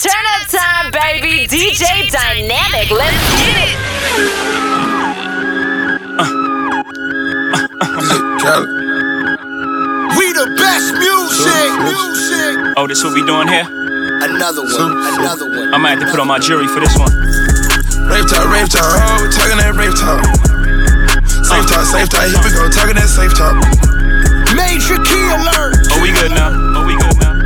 turn up time, baby. DJ Dynamiq, let's get it. We the best music. Music. Oh, this what we doing here? Another one. Another one. I might have to put on my jury for this one. Rave talk, rave talk, oh, we talking that rave talk. Safe uh. talk, safe talk, here we go, talking that safe talk. Major key alert. Oh, we good now.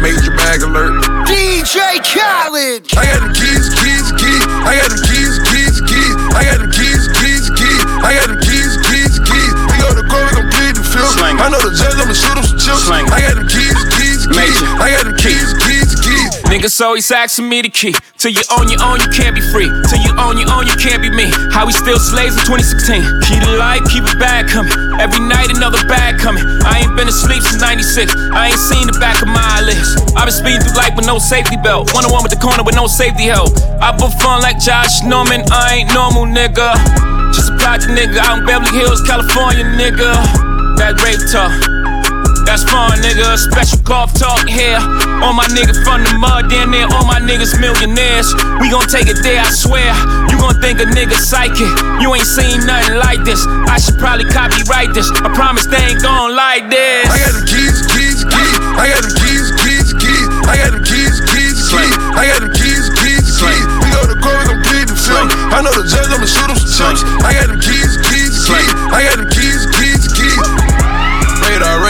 Major bag alert. DJ Khaled. I got them keys, keys, keys. I got them keys, keys, keys. I got them keys, keys, keys. I got them keys, keys, keys. We go to court, we gon' plead the fifth. I know the judge, I'ma shoot him some chips. I got them keys, keys, keys. Major. I got them keys, keys, keys. Niggas always asking me the key. Till you own your own, you can't be free. Till you own your own, you can't be me. How we still slaves in 2016. Keep the light, keep it bad coming. Every night another bag coming. I ain't been asleep since 96. I ain't seen the back of my eyelids. i been speeding through life with no safety belt. One on one with the corner with no safety help. I put fun like Josh Norman. I ain't normal, nigga. Just a project nigga out in Beverly Hills, California, nigga. That rape talk. That's fun, nigga. Special golf talk here. All my niggas from the mud, damn near all my niggas millionaires. We gon' take it there, I swear. You gon' think a nigga psychic. You ain't seen nothing like this. I should probably copyright this. I promise they ain't gon' like this. I got them keys, keys, keys. I got them keys, keys, keys. I got them keys, keys, keys. I got them keys, keys, keys. We go to court, we gon' plead the fifth. I know the judge, I'ma shoot him some chips. I got them keys, keys, keys. I got them keys.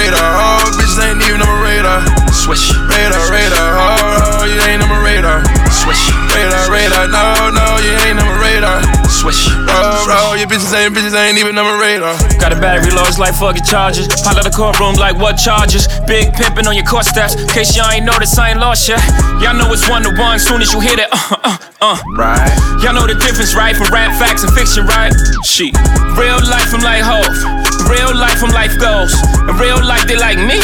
Radar, oh, bitches ain't even on my radar. Swish, Radar, radar, oh, oh, you ain't on my radar. swish, Radar, radar, no, no, you ain't on my radar. Swish. Oh, oh, your bitches ain't, bitches ain't even on my radar. Got a battery large like fucking charges. Pile out the courtroom like what charges? Big pimpin' on your court steps. Case y'all ain't noticed, I ain't lost yet. Y'all know it's one to one. Soon as you hit it, uh, uh, uh. Right. Y'all know the difference, right? From rap facts and fiction, right? She. Real life, I'm like Hov. Real life, I'm life goals. In real life, they like me.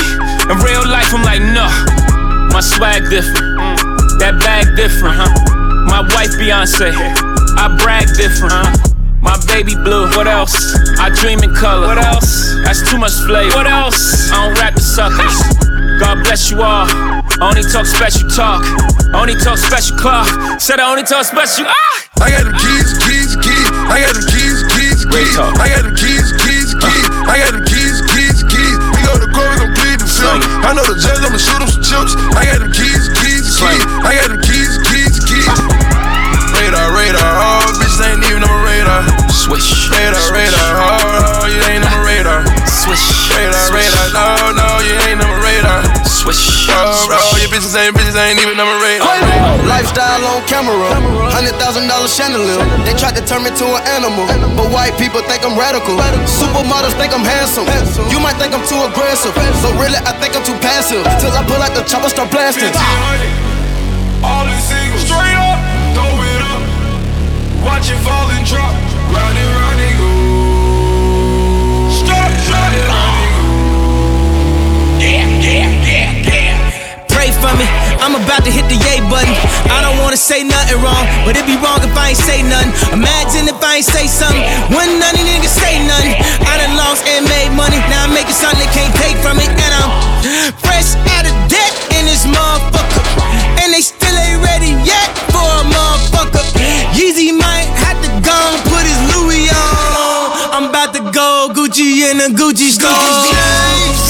In real life, I'm like, no. My swag different. That bag different, huh? My wife, Beyonce. I brag different, huh? My baby blue. What else? I dream in color. What else? That's too much flavor. What else? I don't rap the suckers. God bless you all. Only talk special talk. Only talk special clock. Said I only talk special. Ah! I got them keys, keys, keys. I got them keys, keys, keys. I got them keys, keys, keys. I got them keys, keys, keys. We go to court, we gon' plead the fifth. I know the judge, I'ma shoot him some chips. I got them keys, keys, keys. I got them keys, keys, Swish. Radar, radar, oh, oh, you ain't on radar. Swish. Radar, radar, no, no, you ain't on radar. Swish. Oh, oh, your bitches ain't, bitches ain't even on my radar. Lifestyle on camera. Hundred thousand dollar chandelier. They tried to turn me to an animal. But white people think I'm radical. Supermodels think I'm handsome. You might think I'm too aggressive. But really, I think I'm too passive. Till I pull out the chopper, start blasting. All in single, straight up, throw it up. Watch it fall and drop. Round and round and go. Stop, round and round and. Pray for me, I'm about to hit the yay button. I don't wanna say nothing wrong, but it'd be wrong if I ain't say nothing. Imagine if I ain't say something, when none of niggas say nothing. I done lost and made money, now I'm making something they can't take from me, and I'm fresh out of debt in this motherfucker. And they still ain't ready yet for a motherfucker. Yeezy might have to go Gucci in a Gucci store.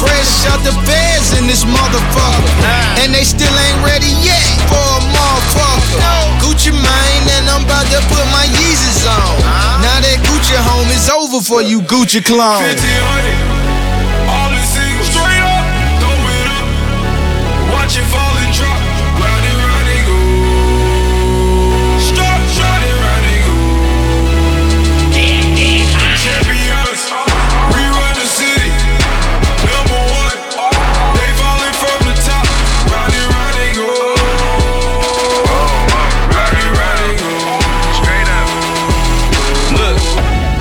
Fresh out the feds in this motherfucker. And they still ain't ready yet for a motherfucker. Gucci mine, and I'm about to put my Yeezys on. Now that Gucci home is over for you Gucci clones. 1500. All in single, straight up, throw it up. Watch it fall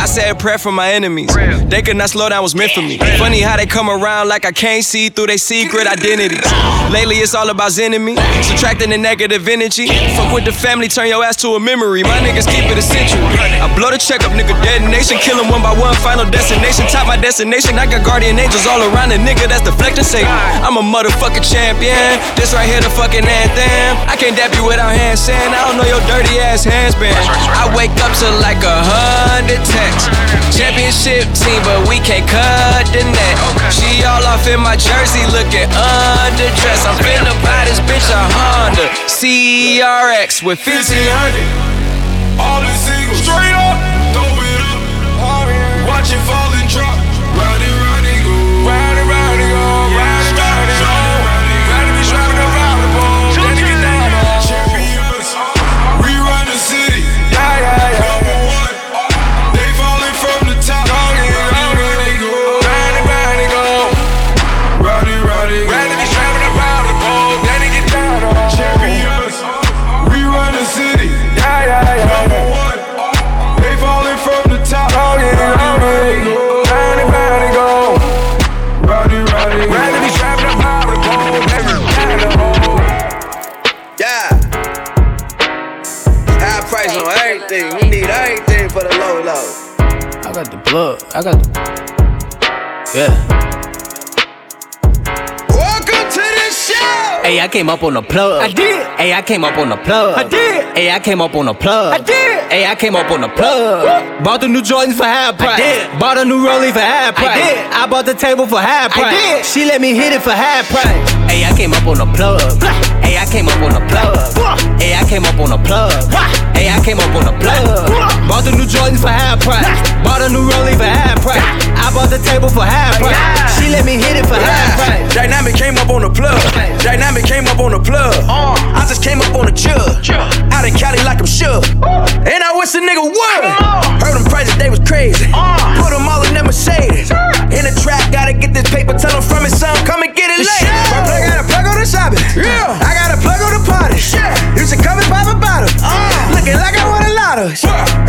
I said prayer for my enemies. They could not slow down, was meant for me. Funny how they come around like I can't see through their secret identities. Lately, it's all about enemy, subtracting the negative energy. Fuck with the family, turn your ass to a memory. My niggas keep it a century. I blow the check up, nigga, detonation. Kill them one by one, final destination. Top my destination. I got guardian angels all around the nigga that's deflecting. Say, I'm a motherfucking champion. This right here, the fucking anthem. I can't dap you without hand saying, I don't know your dirty ass hands been. I wake up to like a hundred texts. Championship team, but we can't cut the net. She all off in my jersey, looking underdressed. I'm finna buy this bitch a Honda CRX with 1500. All the singles straight up, throw it up. Watch it fall and drop. Ride it, ride it, go. Ride it, be strapping around the ball. Then it get down on Yeah. High price on everything. We need everything for the low low. I got the plug. I got the. Yeah. Welcome to the show. Hey, I came up on the plug. I did. Hey, I came up on the plug. I did. Hey, I came up on the plug. I did. Hey, I came up on the plug. Bought the new Jordans for half price. I did. Bought a new Rollie for half price. I did. I bought the table for half price. I did. She let me hit it for half price. Hey, I came up on the plug. Hey, I came up on the plug. Hey, I came up on the plug. Hey, I came up on the plug. Bought the new Jordans for half price. Bought a new Rollie for half price. I bought the table for half price. She let me hit it for half price. Dynamiq came up on the plug. Dynamiq came up on the plug. I just came up on the chug. Out in Cali like I'm sure. And I wish a nigga would. Heard them prices, they was crazy. Put them all in them Mercedes. In the trap, gotta get this paper. Tell them from it, son, come and get it. My plug got a plug on the shopping. Yeah. I got a plug on the party. You should come and a. Looking like I won a lotto.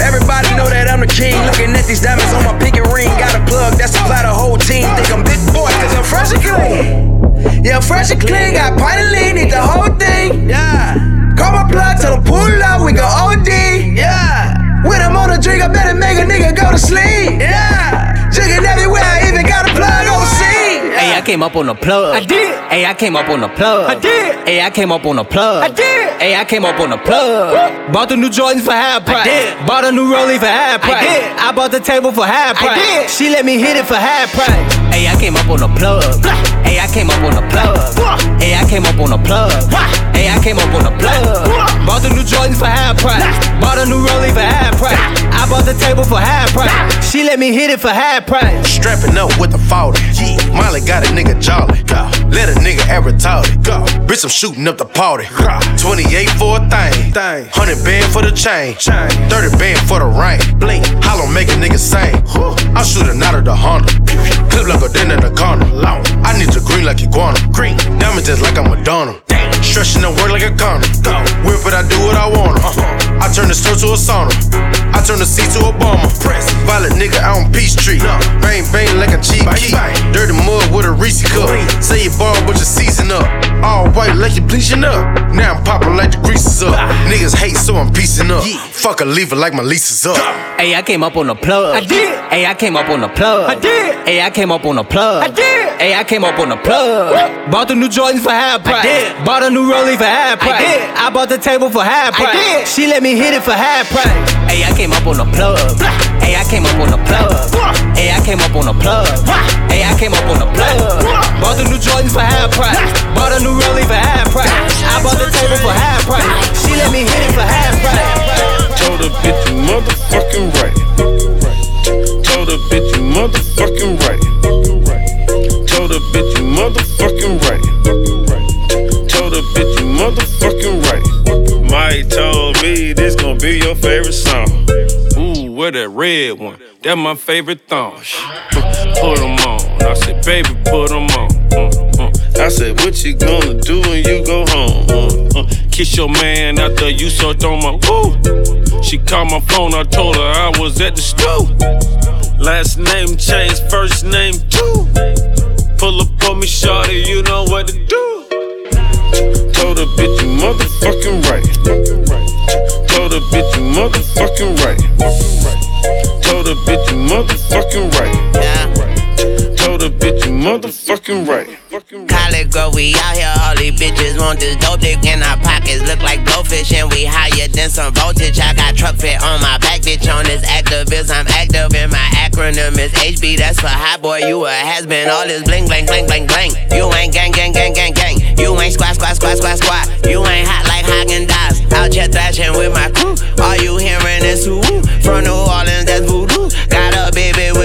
Everybody know that I'm the king. Looking at these diamonds on my pinky ring. Got a plug that supply the whole team. Think I'm big boy, cause I'm fresh and clean. Yeah, I'm fresh and clean. Got pint of lean, need the whole thing. Yeah. Call my plug, tell him pull up, we go OD. Yeah. When I'm on a drink, I better make a nigga go to sleep. Yeah. Came up on the plug. I did. Hey, I came up on the plug. I did. Hey, I came up on the plug. I did. Hey, I came up on the plug. Bought the new Jordans for half price. I did. Bought a new Rollie for half price. I did. I bought the table for half price. I did. She let me hit it for half price. Hey, I came up on the plug. Hey, I came up on the plug. Hey, I came up on the plug. Hey, I came up on a plug. Bought the new Jordans for half price. Bought a new Rollie for half price. I bought the table for half price. She let me hit it for half price. Strapping up with the 40. Molly got a nigga jolly. Let a nigga act retarded. Bitch, I'm shooting up the party. 28 for a thing. 100 band for the chain. 30 band for the rain. Blink. Hollow make a nigga sing. I'm shooting out of the Honda. Clip like a den in the corner. I need to green like iguana. Green. Diamond just like I'm Madonna. Stretching the work like a condom. Whip it, I do what I want. I turn the store to a sauna. I turn the seat to a bomber. Violet nigga out on Peachtree. Bang bang like a cheap key. Dirty mud with a Reese cup. Say you ball, but you season up. All white like you bleaching up. Now I'm popping like the grease is up. Niggas hate, so I'm piecing up. Fuck a leave it like my lease is up. Hey, I came up on the plug. I did. Hey, I came up on the plug. I did. Hey, I came up on the plug. I did. Hey, I came up on the plug. Bought the new Jordans for half price. I did. Bought a new Rollie for half price. I did. I bought the table for half price. I did. She let me hit it for half price. Hey, I came up on the plug. Hey, I came up on the plug. Hey, I came up on the plug. Hey, I came up on the plug. Bought the new Jordans for half price. Bought a new Rollie for half price. I bought the table for half price. She let me hit it for half price. Told her bitch you motherfucking right. Told her bitch you motherfucking right. Told her bitch you motherfucking right. Told her bitch you motherfucking right. Mike told me this gon' be your favorite song. Ooh, where that red one? That my favorite thong. Put them on. I said, baby, put them on. Mm, mm. I said, what you gonna do when you go home? Uh. Kiss your man after you sucked on my woo. She called my phone, I told her I was at the stool. Last name change, first name too. Pull up on me, shorty, you know what to do. Told a bitch you motherfucking right. Told a bitch you motherfucking right. Told a bitch you motherfucking right. Told a bitch you motherfucking right. College girl, we out here, all these bitches want this dope dick in our pockets. Look like blowfish, and we higher than some voltage. I got truck fit on my back, bitch, on this activist. I'm active, and my acronym is HB. That's for hot boy, you a has been. All this bling, bling, bling, bling, bling. You ain't gang, gang, gang, gang, gang. You ain't squat, squat, squat, squat, squat. You ain't hot like Häagen-Dazs. Out here thrashing with my crew. All you hearing is who? From New Orleans, that's voodoo. Got a baby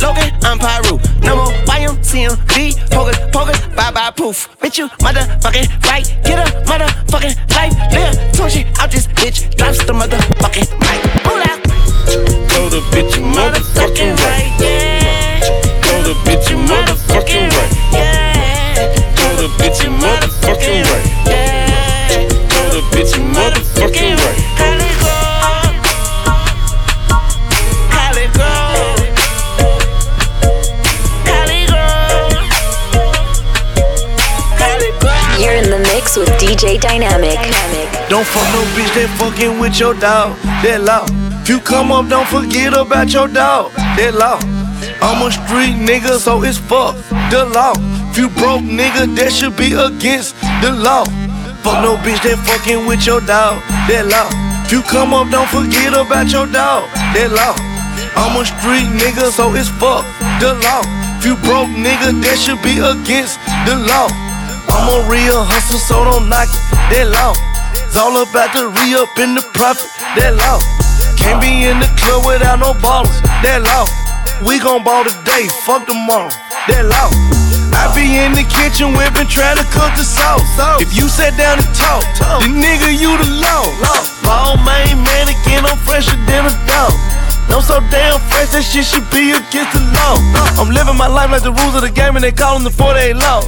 Logan, I'm Paru. No more YMCMB, pokers, pokers, bye bye poof. Bitch, you motherfucking right. Get a motherfucking life. Live shit out this bitch. Drops the motherfucking mic. Pull out. Told a bitch you motherfucking right. Told DJ Dynamiq. Don't fuck no bitch that fucking with your dog. That law. If you come up, don't forget about your dog. That law. I'm a street nigga, so it's fuck the law. If you broke nigga, that should be against the law. Fuck no bitch that fucking with your dog. That law. If you come up, don't forget about your dog. That law. I'm a street nigga, so it's fuck the law. If you broke nigga, that should be against the law. I'm a real hustler, so don't knock it. That law. It's all about the re up in the profit. That law. Can't be in the club without no ballers. That law. We gon' ball today, fuck tomorrow. That law. I be in the kitchen whipping, trying to cook the sauce. If you sat down and talk, the nigga you the law. Ball main mannequin, I'm fresher than a dog. I'm so damn fresh, that shit should be against the law. I'm living my life like the rules of the game, and they callin' the 48 law.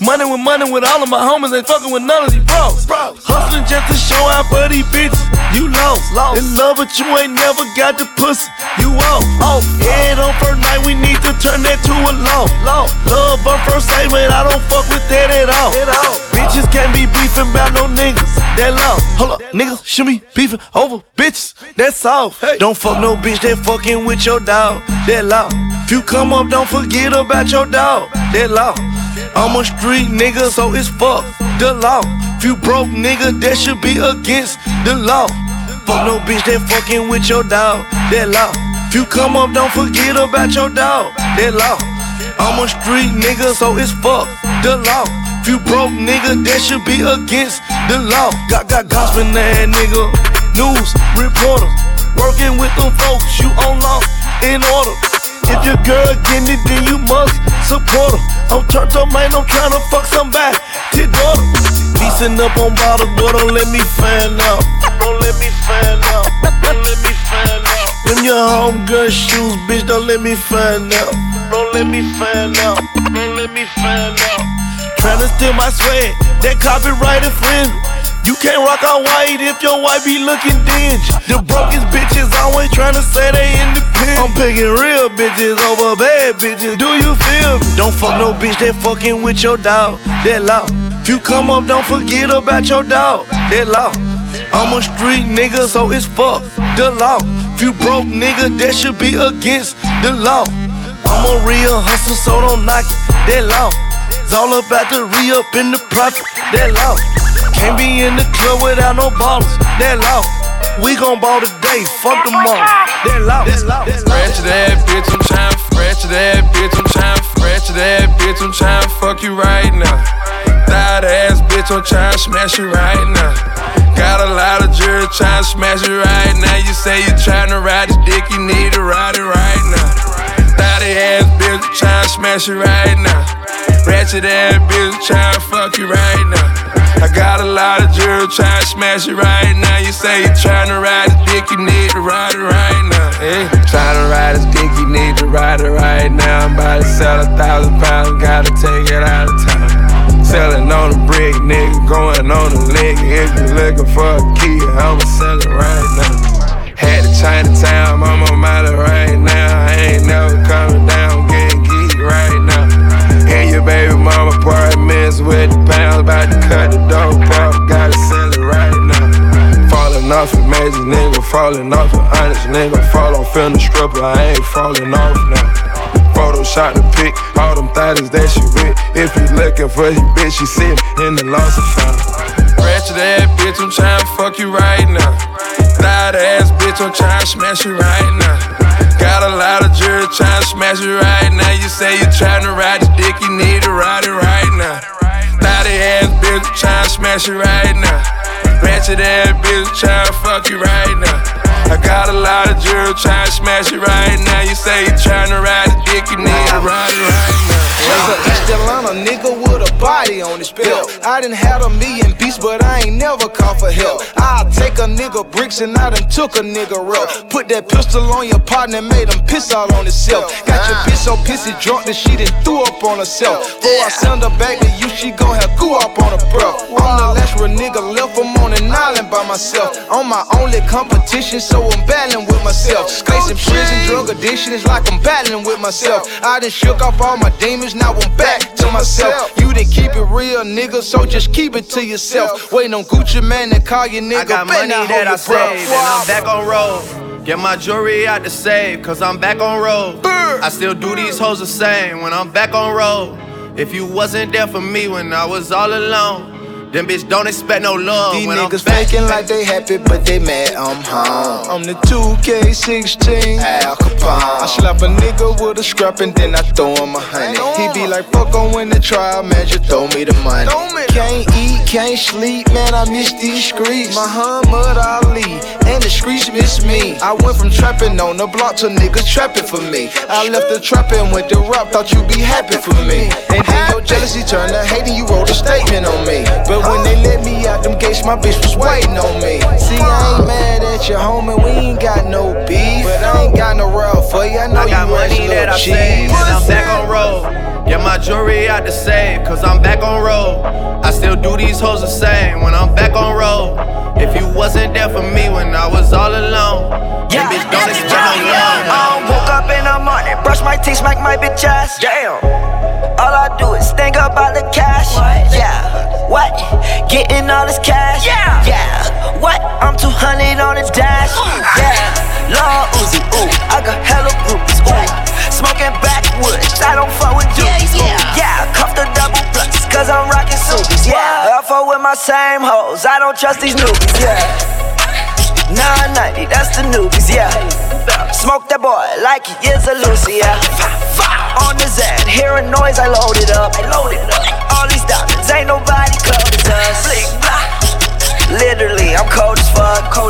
Money with money with all of my homies, ain't fucking with none of these bros. Hustling just to show out for these bitches. You lost, in love, but you ain't never got the pussy. You off, off. Head on first night, we need to turn that to a law. Love on first sight, man, I don't fuck with that at all. Bitches can't be beefing about no niggas. That law. Hold up, niggas should be beefing over bitches. That's all. Don't fuck no bitch that fucking with your dog. That law. If you come up, don't forget about your dog. That law. I'm a street nigga, so it's fuck the law. If you broke nigga, that should be against the law. Fuck no bitch that fucking with your dog. That law. If you come up, don't forget about your dog. That law. I'm a street nigga, so it's fuck the law. If you broke nigga, that should be against the law. Got got gospel ass nigga, news reporter, working with them folks. You on law in order. If your girl getting it, then you must support her. I'm turned up, man. I'm tryna fuck somebody. Tit daughter. Piecing up on bottles, boy. Don't let me find out. Don't let me find out. Don't let me find out. Them your homegirl shoes, bitch. Don't let me find out. Don't let me find out. Don't let me find out. Tryna steal my swag. That copyright infringement. You can't rock out white if your wife be looking dingy. The brokest bitches always tryna say they independent. I'm picking real bitches over bad bitches. Do you feel me? Don't fuck no bitch that fucking with your dog. That law. If you come up, don't forget about your dog. That law. I'm a street nigga, so it's fuck the law. If you broke nigga, that should be against the law. I'm a real hustler, so don't knock it. That law. It's all about the re up in the profit. That law. Can't be in the club without no ballers. That law. We gon' ball today, fuck. That law. That law. Ratchet that bitch, I'm tryna ratchet that bitch, I'm tryna ratchet that bitch, I'm tryna fuck you right now. Thought ass bitch, I'm tryna smash you right now. Got a lot of jury tryna smash you right now. You say you tryna ride this dick, you need to ride it right now. Thotty ass bitch, tryna smash you right now. Ratchet ass bitch, tryna fuck you right now. I got a lot of jewelry tryna smash it right now. You say you tryna ride this dick, you need to ride it right now. Hey, tryna ride this dick, you need to ride it right now. I'm about to sell a thousand pounds, gotta take it out of town. Selling on the brick, nigga, going on the lick. If you looking for a key, I'ma sell it right now. Had to Chinatown, I'm on Miley right now. I ain't never coming mama apartments with the pounds, about to cut the dope up, gotta sell it right now. Falling off a major nigga, falling off an honest nigga, fall off in the stripper, I ain't falling off now. Photoshop the pic, all them thotties that she with. If you looking for your bitch, she sitting in the lost found. Ratchet ass bitch, I'm trying fuck you right now. Thought ass bitch, I'm trying smash you right now. Got a lot of jury trying to smash you right now. You say you trying to ride the dick, you need to ride it right now. Thotty ass bitch, trying to smash you right now. Ratchet ass bitch, trying to fuck you right now. I got a lot of jewelry trying to smash it right now. You say you trying to ride a dick, you need to ride it right now. Was a East Atlanta nigga with a body on his belt. I done had a million beats, but I ain't never called for help. I'll take a nigga bricks and I done took a nigga rope. Put that pistol on your partner, made him piss out on himself. Got your bitch so pissy drunk that she done threw up on herself. Before I send her back to you, she gon' have goo up on her breath. I'm the last real nigga left, I'm on an island by myself. On my only competition, so I'm battling with myself. Facing prison, drug addiction is like I'm battling with myself. I done shook off all my demons, now I'm back to myself. You didn't keep it real, nigga, so just keep it to yourself. Waiting on Gucci Mane to call you nigga. I got money that I saved, and I'm back on road. Get my jewelry out to safe, cause I'm back on road. I still do these hoes the same when I'm back on road. If you wasn't there for me when I was all alone. Them bitch don't expect no love. These when niggas I'm back. faking like they happy, but they mad I'm home. I'm the 2K16 Al Capone. I slap a nigga with a scrap and then I throw him a honey. He be like, fuck on when the trial, man, just throw me the money. Can't eat, can't sleep, man, I miss these streets. Muhammad Ali, and the streets miss me. I went from trapping on the block to niggas trapping for me. I left the trapping with the rap, thought you'd be happy for me. And then your jealousy turned to hate and you wrote a statement on me. But when they let me out them gates, my bitch was waiting on me. See, I ain't mad at you, homie, we ain't got no beef. But I ain't got no rap for you, I know I got you want money that I saved, and I'm back on road. Get my jewelry out the safe, cause I'm back on road. I still do these hoes the same when I'm back on road. If you wasn't there for me when I was all alone, yeah. bitch don't expect no love. I woke up in the morning, brush my teeth, smack my bitch ass. Damn. All I do is think about the cash. Yeah. What? Getting all this cash. Yeah. Yeah. What? I'm 200 on the dash. Yeah. Law Uzi. Ooh. I got hella groupies. Ooh. Smoking backwoods. I don't fuck with dudes. Yeah, Yeah. Cuff the double plus. Cause I'm rocking Subies. Yeah. I fuck with my same hoes. I don't trust these newbies. Yeah. 990, that's the newbies, yeah. Smoke that boy like he is a Lucy, yeah. On the Zen, hearing noise, I load it up. I load it up. All these diamonds, ain't nobody cold as us. Blah. Literally, I'm cold as fuck. Cold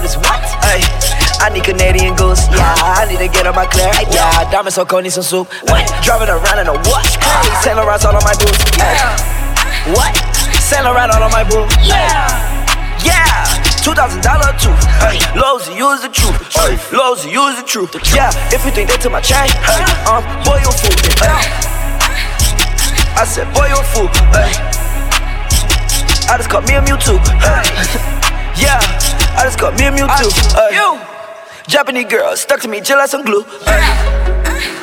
Canadian goose, yeah. I need to get on my clear, yeah. Diamonds so cold, need some soup. Ay, driving around in a what? Hey, Saint Laurent's all on my boots. Yeah. what? Saint Laurent all on my boots. Yeah. Yeah, two thousand dollar tooth. Hey, Lowe's use the truth. Hey, Lowe's use the truth. Yeah, if you think they took my chain, hey, um, boy you fool. Hey. I said, boy you fool. Hey. I just got me a Mewtwo. Hey. Yeah, I just got me a Mewtwo. Hey. Japanese girl stuck to me just like some glue. Hey.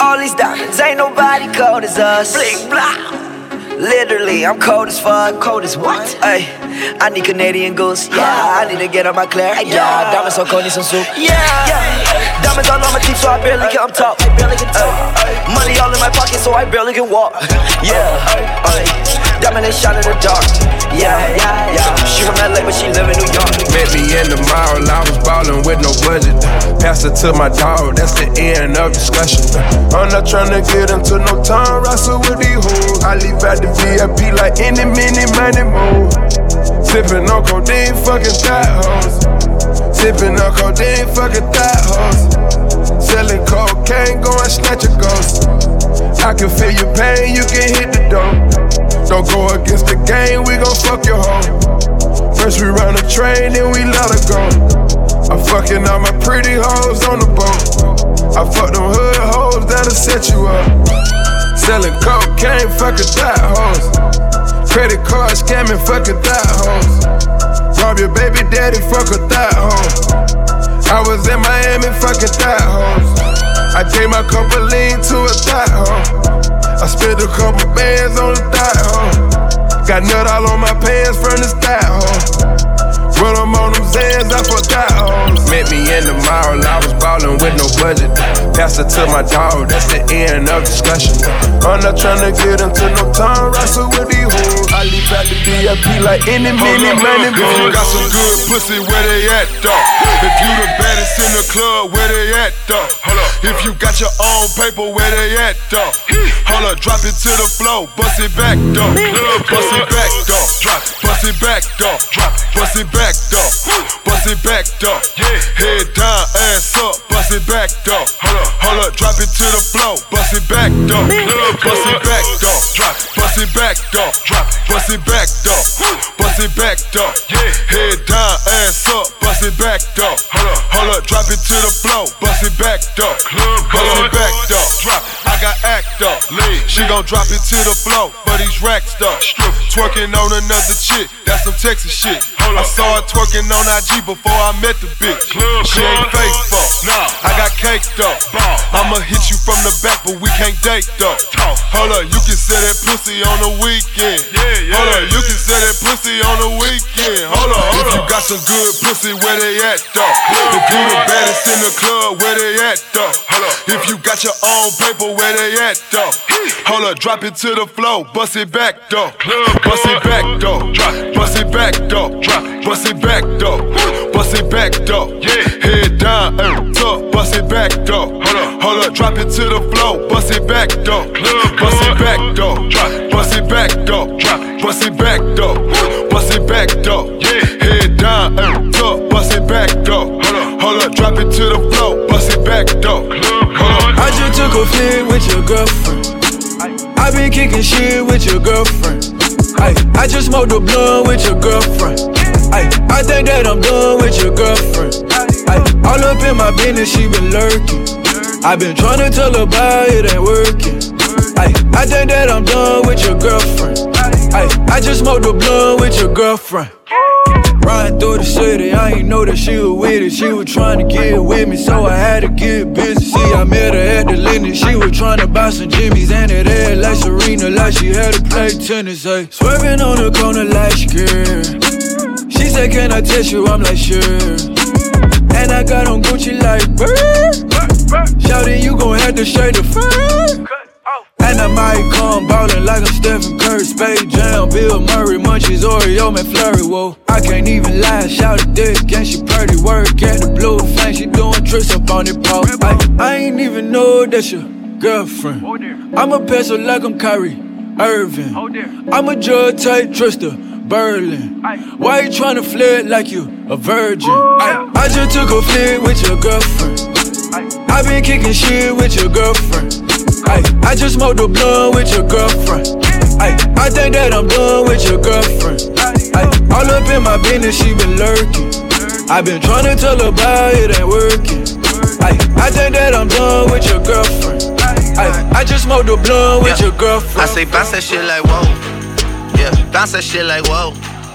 All these diamonds, ain't nobody cold as us. Blink, blah. Literally, I'm cold as fuck. Cold as what? Ay, I need Canadian goose. Yeah, I need to get on my clear. Yeah, diamonds so cold, need some soup. Yeah, yeah. Diamonds all on my teeth, so I barely can talk. I barely can talk. Money all in my pocket, so I barely can walk. Yeah, ay. Diamond they shine in the dark. Yeah, yeah, yeah. She from LA, but she live in New York. Met me in the mall, I was ballin' with no budget. Passed it to my dog, that's the end of discussion. I'm not tryna get into no time wrestle with these hoes. I leave out the VIP like any minute money move. Sippin' on codeine, fucking thigh hoes. Sippin' on codeine, fucking thigh hoes. Selling cocaine, going snatch a ghost. I can feel your pain, you can hit the door. Don't go against the game, we gon' fuck your hoe. First we run a train, then we let her go. I'm fucking all my pretty hoes on the boat. I fuck them hood hoes that'll set you up. Selling cocaine, fucking thot hoes. Credit card scamming, fucking thot hoes. Rob your baby daddy, fuck a thot hoe. I was in Miami fucking thigh hoes. I gave my couple lean to a thigh hoe. I spent a couple bands on the thigh hoe. Got nut all on my pants from the style hoe. Run them on them Xans, I forgot hoes. Met me in the mall, I was ballin' with no budget. Pass it to my dog, that's the end of discussion. I'm not tryna get into no time wrestle with these hoes. I leave out the VIP like any oh, minute, money, If you got some good pussy, where they at, dog? If you the baddest in the club, where they at, dog? Hold up. If you got your own paper, where they at, dog? Hold up, drop it to the floor, bust it back, dog. Bust it back, dog. Drop, bust it back, dog. Drop, bust it back up, bust it back up. Head down, ass up, bust it back up. Hold up, hold up, drop it to the floor, bust it back up, bust it back up, drop, bust it back up, drop, bust it back up, bust it back up. Head down, ass up, bust it back up. Hold up, hold up, drop it to the floor, bust it back up, bust it back up, drop. it. I got act up, she gon' drop it to the floor, but he's racked up, twerking on another chick. That's some Texas shit. I saw her twerking on IG before I met the bitch. She ain't faithful. Nah, I got caked up. I'ma hit you from the back, but we can't date though. Hold up, you can sell that pussy on the weekend. Yeah, yeah. Hold up, you can sell that pussy on the weekend. Hold up, if you got some good pussy, where they at though? If you the baddest in the club, where they at though? Up, if you got your own paper, where they at though? Hold up, drop it to the floor, bust it back though. Bust it back though. Bust it back though. Drop, bust it back though. Bust it back though. Yeah, head down, up, bust it back though. Hold up, drop it to the floor, bust it back though. Bust it back though. Drop, bust it back though. Drop, bust it back though. Bust it back though. Yeah, head down, up, back though. Hold up, hold up, drop it to the floor, bust it back though. I just took a flick with your girlfriend. I been kicking shit with your girlfriend. I just smoked a blunt with your girlfriend. I think that I'm done with your girlfriend. All up in my business, she been lurking. I been trying to tell her about it ain't working. I think that I'm done with your girlfriend. I just smoked a blunt with your girlfriend. Riding through the city, I ain't know that she was with it. She was trying to get with me, so I had to get busy. See, I met her at the Lindy. She was trying to buy some Jimmy's and it had like Serena, like she had to play tennis. Ay. Swerving on the corner like she She said, Can I touch you? I'm like, Sure. And I got on Gucci like bird. Shouting, you gon' have to shake the fur. Might come ballin' like I'm Stephen Curry, Space Jam, Bill Murray, Munchies, Oreo, McFlurry, whoa. I can't even lie, shout a dick, and she pretty work at the blue flame, she doing tricks up on the pole. I, I ain't even know that's your girlfriend. I'ma pass her like I'm Kyrie Irving. I'm a drug type trister. Berlin. Why you tryna flirt like you a virgin? I, I just took a flirt with your girlfriend. I been kicking shit with your girlfriend. Ay, I just smoked a blunt with your girlfriend. Ay, I think that I'm done with your girlfriend. Ay, all up in my business, she been lurking. I been trying to tell her about it ain't working. Ay, I think that I'm done with your girlfriend. Ay, I just smoked a blunt with Yeah. your girlfriend. I say bounce that shit like whoa. Yeah, bounce that shit like whoa.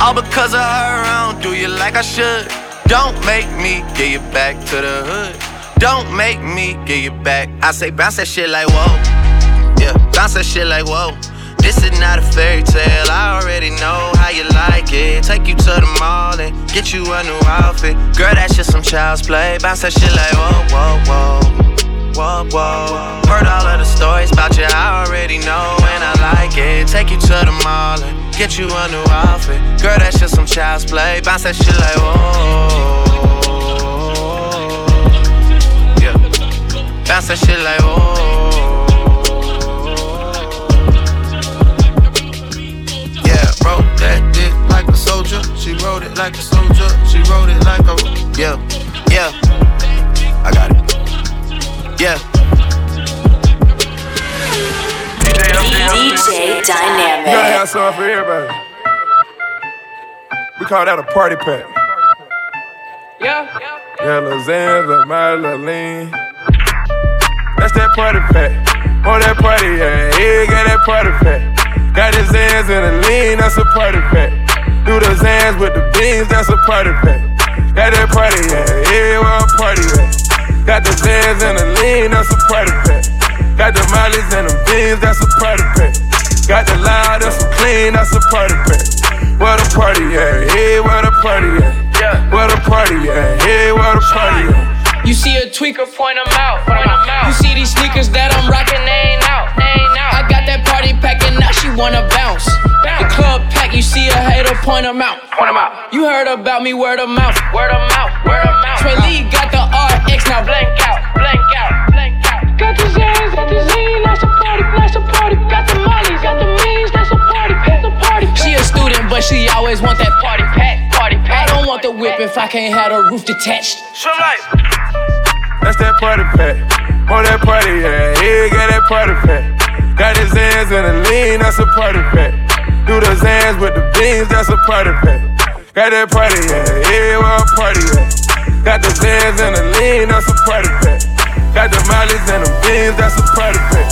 All because of her, I don't do you like I should. Don't make me get you back to the hood. Don't make me get you back. I say bounce that shit like whoa. Yeah, bounce that shit like whoa. This is not a fairy tale. I already know how you like it. Take you to the mall and get you a new outfit. Girl, that's just some child's play. Bounce that shit like whoa, whoa, whoa. Whoa, whoa. Heard all of the stories about you, I already know, and I like it. Take you to the mall and get you a new outfit. Girl, that's just some child's play. Bounce that shit like whoa. Yeah. Bounce that shit like whoa. Yeah, roll that dick like a soldier. She wrote it like a soldier. She wrote it like a yeah, yeah. I got it. Yeah. DJ Dynamiq. You gotta have something for everybody. We call that a party pack. Yeah. Yeah, Lil Xans, Lil Miley, Lil Lean. That's that party pack. Oh, that party, yeah. Yeah, got that party pack. Got the Xans and the lean, that's a party pack. Do the Xans with the beans, that's a party pack. Got that party, yeah, yeah, where a party at? Got the Xans and the lean, that's a party pack. Got the Mollies and the beans, that's a party pack. Got the loud and some clean, that's a party pack. Where the party at? Yeah, where the party at? Yeah. Where the party at? Yeah, where the party at? You see a tweaker, point them out. Point them out. You see these sneakers that I'm rocking, they ain't out. They ain't out. I got that party pack and now she wanna bounce. The club pack, you see a hater, point them out. Point them out. You heard about me, word of mouth. Word of mouth. Word of mouth. Trey Lee got the RX, now blank out. Blank out. She a student, but she always want that party pack. Party pack. I don't want the whip if I can't have the roof detached. Some light. That's that party pack. Oh, that party, yeah. Yeah, got that party pack. Got the Xans and the lean, that's a party pack. Do the Xans with the beans, that's a party pack. Got that party, yeah, yeah, where a party at? Got the Xans and the lean, that's a party pack. Got the Mollies and the beans, that's a party pack.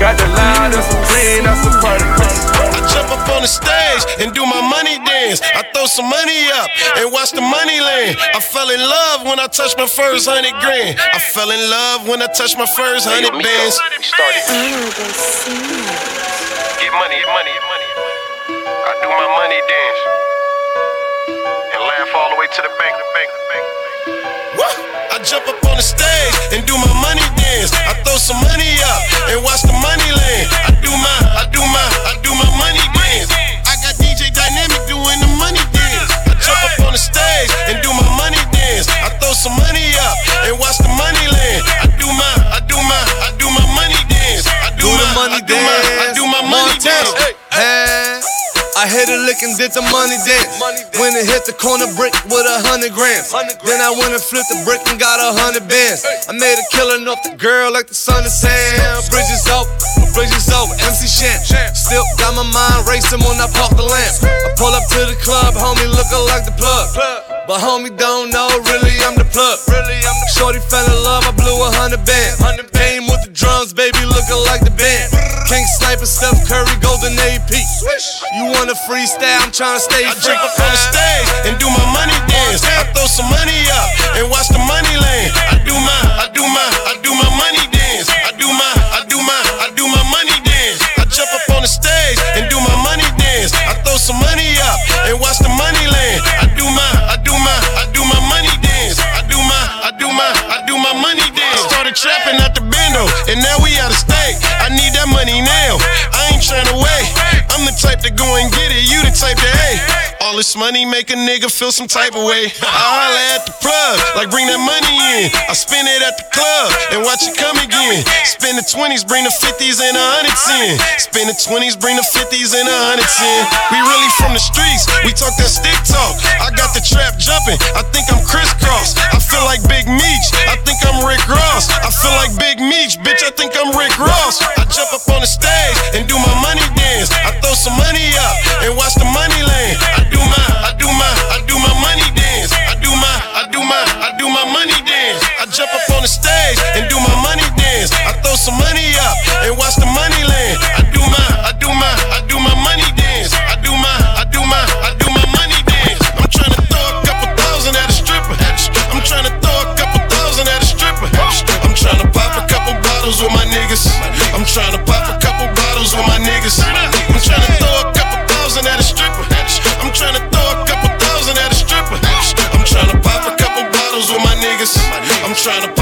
Got the loud and some clean, that's a party pack. I jump up on the stage and do my money dance. I throw some money up and watch the money land. I fell in love when I touched my first hundred grand. I fell in love when I touched my first hundred bands. Get money, get money, get money. I do my money dance. And laugh all the way to the bank, the bank, the bank. I jump up on the stage and do my money dance. I throw some money up and watch the money land. I do my, I do my, I do my money dance. I got DJ Dynamiq doing the money dance. I jump up on the stage and do my money dance. I throw some money up and watch the hit a lick and did the money dance. When it hit the corner brick with a hundred grams. Then I went and flipped the brick and got a hundred bands. I made a killing off the girl like the sun is sand. Bridges up, bridges over, MC Shan. Still got my mind racing when I park the lamp. I pull up to the club, homie looking like the plug. But homie don't know, really I'm the plug. Really I'm the Shorty fell in love, I blew a hundred bands. Came with the drums, baby looking like the band. King Sniper, Steph Curry, Golden AP. You wanna freestyle? I'm tryna stay I jump up on the stage and do my money dance. I throw some money up and watch the money land. I do my, I do my, I do my money dance. I do my, I do my, I do my money dance. I jump up on the stage and do my money dance. I throw some money up and watch the money land. I do my, I do my, I do my money dance. I do my, I do my, I do my money dance. Started trapping at the bando and now we out of state. I need that money now. I ain't trying to wait. Type to go and get it. You the type to hey. All this money make a nigga feel some type of way. I holla at the plug, like bring that money in. I spend it at the club and watch it come again. Spend the 20s, bring the 50s and the hundreds in. Spend the 20s, bring the 50s and the hundreds in. We really from the streets, we talk that stick talk. I got the trap jumping, I think I'm crisscross. I feel like Big Meech, I think I'm Rick Ross. I feel like Big Meech, bitch, I think I'm Rick Ross. I jump up on the stage and do my money dance. I throw some money up and watch the money land. I do my, I some money up and watch the money land. I do my, I do my, I do my money dance. I do my, I do my, I do my money dance. I'm trying to throw a couple thousand at a stripper. I'm trying to throw a couple thousand at a stripper. I'm trying to pop a couple bottles with my niggas. I'm trying to pop a couple bottles with my niggas. I'm trying to throw a couple thousand at a stripper. I'm trying to throw a couple thousand at a stripper. I'm trying to pop a couple bottles with my niggas. I'm trying to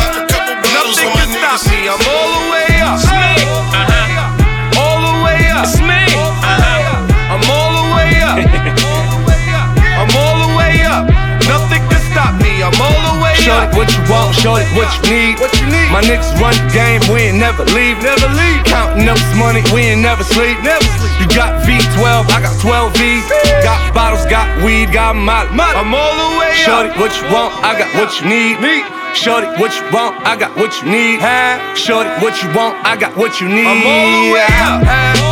shorty, what you need? What you need? My niggas run the game, we ain't never leave. Never leave. Counting up this money, we ain't never sleep. Never sleep. You got V12, I got 12 V. Got bottles, got weed, got molly. I'm all the way Shorty, what you want? I got what you need. Shorty, what you want? I got what you need. Shorty, what you want? I got what you need. I'm all the way up.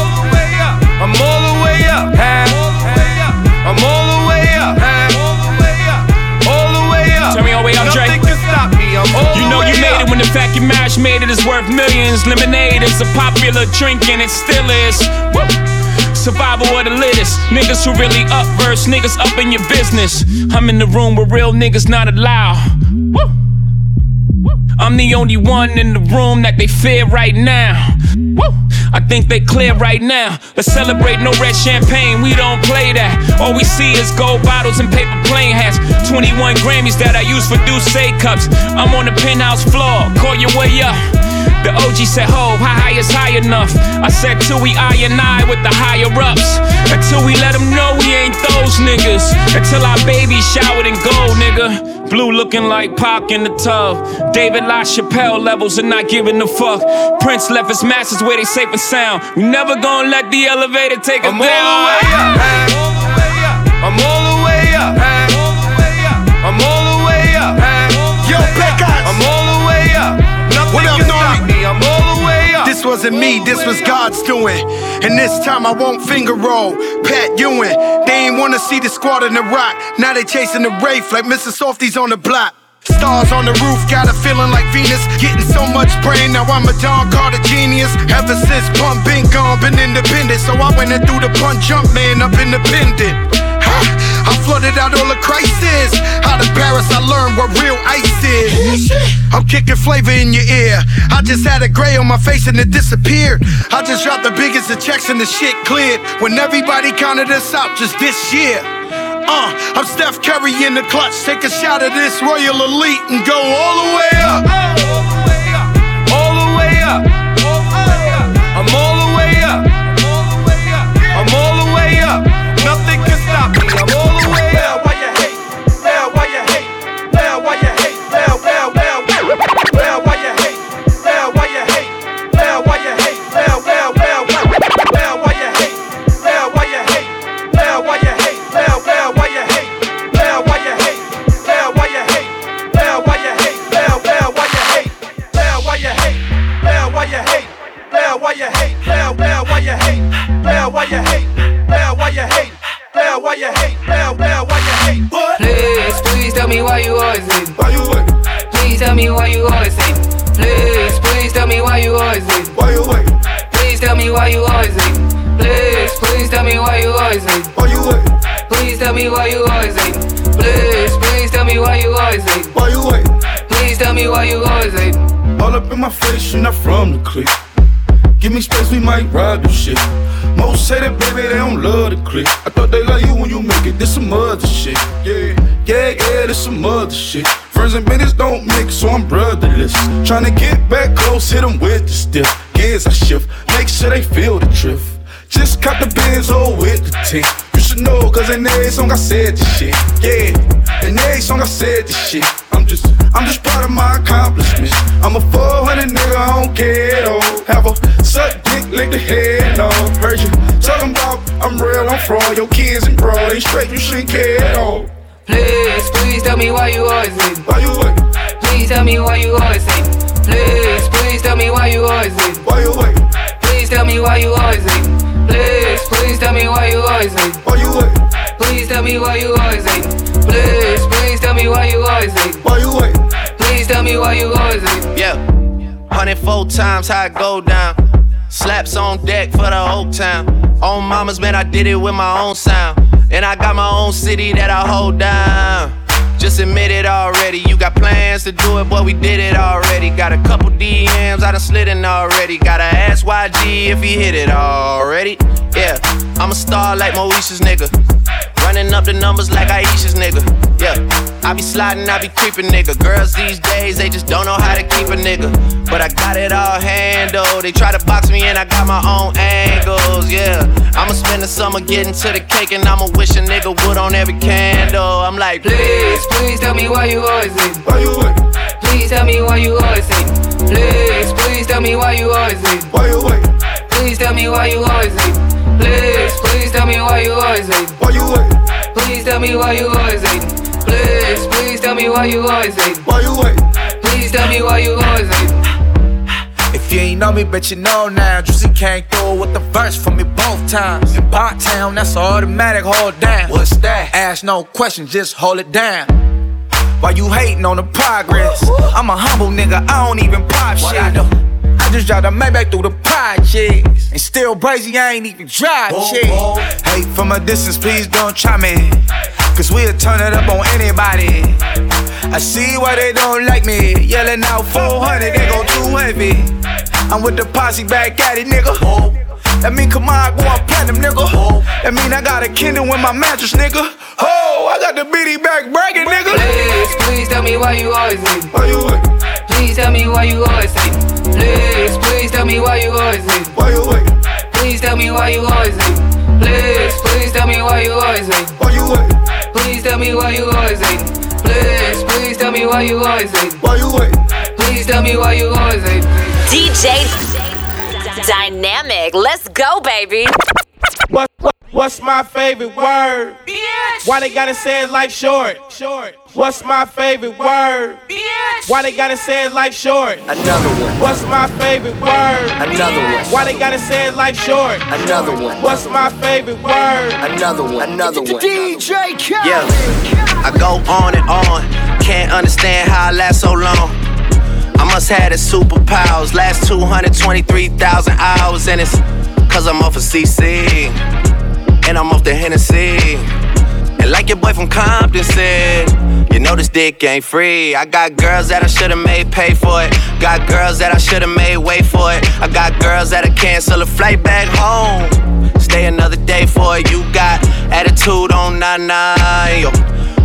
The fact you mash made it is worth millions. Lemonade is a popular drink and it still is. Woo! Survival of the littest. Niggas who really up verse, niggas up in your business. I'm in the room where real niggas not allowed. Woo! I'm the only one in the room that they fear right now. Woo! I think they clear right now. Let's celebrate no red champagne, we don't play that. All we see is gold bottles and paper plane hats. 21 Grammys that I use for Douce cups. I'm on the penthouse floor, call your way up. The OG said, Ho, how high is high enough? I said, till we I and I with the higher ups. Until we let them know we ain't those niggas. Until our baby showered in gold, nigga. Blue looking like Pac in the tub. David LaChapelle levels and not giving a fuck. Prince left his masters where they safe and sound. We never gonna let the elevator take us I'm all the way up. I'm all the way up. This wasn't me, this was God's doing. And this time I won't finger roll. Pat Ewing, they ain't wanna see the squad in the rock. Now they chasing the Wraith like Mr. Softies on the block. Stars on the roof, got a feeling like Venus. Getting so much brain, now I'm a Don Carter genius. Ever since Pun been gone, been independent. So I went and threw the punch jump man up independent. I flooded out all the crisis. Out of Paris, I learned what real ice is. I'm kicking flavor in your ear. I just had a gray on my face and it disappeared. I just dropped the biggest of checks and the shit cleared. When everybody counted us out just this year. Uh, I'm Steph Curry in the clutch. Take a shot of this Royal Elite and go all the way up. All the way up. I'm you hate? Well, why you hate? Well, why you hate? Well, well, why you hate? What? Please, please tell me why you always hate. Why you wait? Please tell me why you always hate. Please, please tell me why you always hate. Why you wait? Please tell me why you always hate. Please, please tell me why you always hate. Why you wait? Please tell me why you always hate. Please, please tell me why you always hate. Why you wait? Please tell me why you always hate. All up in my face, you're not from the clique. Give me space, we might ride this shit. Most say that baby, they don't love the clique. I thought they love you when you make it. This some other shit. Yeah, yeah, yeah, this some other shit. Friends and business don't mix, so I'm brotherless. Tryna get back close, hit them with the stiff. Gears I shift, make sure they feel the drift. Just cop the Benz oh with the tint. You should know, cause in every song I said this shit. Yeah, in every song I said this shit. I'm just, I'm just proud of my accomplishments. I'm a 400 nigga, I don't care though. Have a suck dick, lick the head no. Heard you talking about I'm real, I'm fraud. Your kids and bro, they straight, you shouldn't care at all. Please, please tell me why you always hate. Why you wait? Please tell me why you always hate. Please, please tell me why you always hate. Why you wait? Please tell me why you always hate. Please, please tell me why you always hate. Why you wait? Please tell me why you always hate. Please, please tell me why you always hate. Why you wait? Please tell me why you always hate. Yeah. 104 times how it go down. Slaps on deck for the whole town. On mamas, man, I did it with my own sound. And I got my own city that I hold down. Just admit it already. You got plans to do it, boy, we did it already. Got a couple DMs, I done slid in already. Gotta ask YG if he hit it already. Yeah, I'm a star like Moesha's nigga. Running up the numbers like Ayesha's nigga. Yeah, I be sliding, I be creeping nigga. Girls these days, they just don't know how to keep a nigga. But I got it all handled. They try to box me in, I got my own angles. Yeah, I'ma spend the summer getting to the cake and I'ma wish a nigga would on every candle. I'm like, Please, please tell me why you always hate. Why you wait? Please tell me why you always hating. Please, please tell me why you always hating. Why you wait? Please tell me why you always hating. Please, please tell me why you always hating. Why you wait? Please tell me why you always hating. Please, please tell me why you always hating. Why you wait? Please tell me why you always hating. If you ain't know me, bet you know now. Juicy came through with the verse for me both times. In Bompton, that's automatic, hold down. What's that? Ask no questions, just hold it down. Why you hating on the progress? I'm a humble nigga, I don't even pop shit. I, do? I just drive the Maybach through the projects. And still brazy, I ain't even drive shit. Hate from a distance, please don't try me. Cause we'll turn it up on anybody. I see why they don't like me. Yelling out 400, they go too heavy. I'm with the posse back at it, nigga. That mean come on, I go on platinum, nigga. That mean I got a Kindle in my mattress, nigga. Oh, I got the bitty back bragging, nigga. Please, please tell me why you always hating. Why you wait? Please tell me why you always hating. Please, please tell me why you always hating. Why you wait? Please tell me why you always hating. Please, please tell me why you always hating. Why you wait? Please tell me why you always hating. Please, please tell me why you always hating. Why you wait? Please tell me why you always hating. DJ Dynamiq. Let's go, baby. What, what, what's my favorite word? Bitch. Why they gotta say it like short? Short. What's my favorite word? Bitch. Why they gotta say it like short? Another one. What's my favorite word? Another one. Why they gotta say it like short? Another one. What's my favorite word? Another one. Another one. DJ Khaled. Yeah, I go on and on. Can't understand how I last so long. I must have the superpowers. Last 223,000 hours, and it's cause I'm off of CC. And I'm off the Hennessy. And like your boy from Compton said, you know this dick ain't free. I got girls that I should've made pay for it. Got girls that I should've made wait for it. I got girls that'll cancel a flight back home. Stay another day for it. You got attitude on nana, and yo.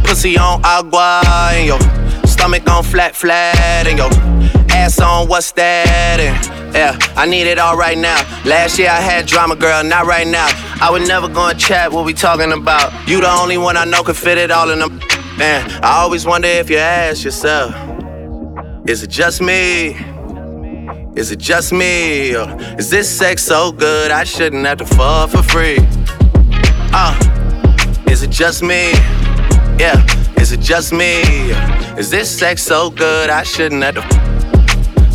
Pussy on agua, and yo. Stomach on flat, flat, and yo. Ass on what's that? And yeah, I need it all right now. Last year I had drama, girl, not right now. I would never go and chat what we talking about. You the only one I know could fit it all in them. Man, I always wonder if you ask yourself, is it just me? Is it just me? Or is this sex so good I shouldn't have to fall for free? Uh, is it just me? Yeah, is it just me? Is this sex so good I shouldn't have to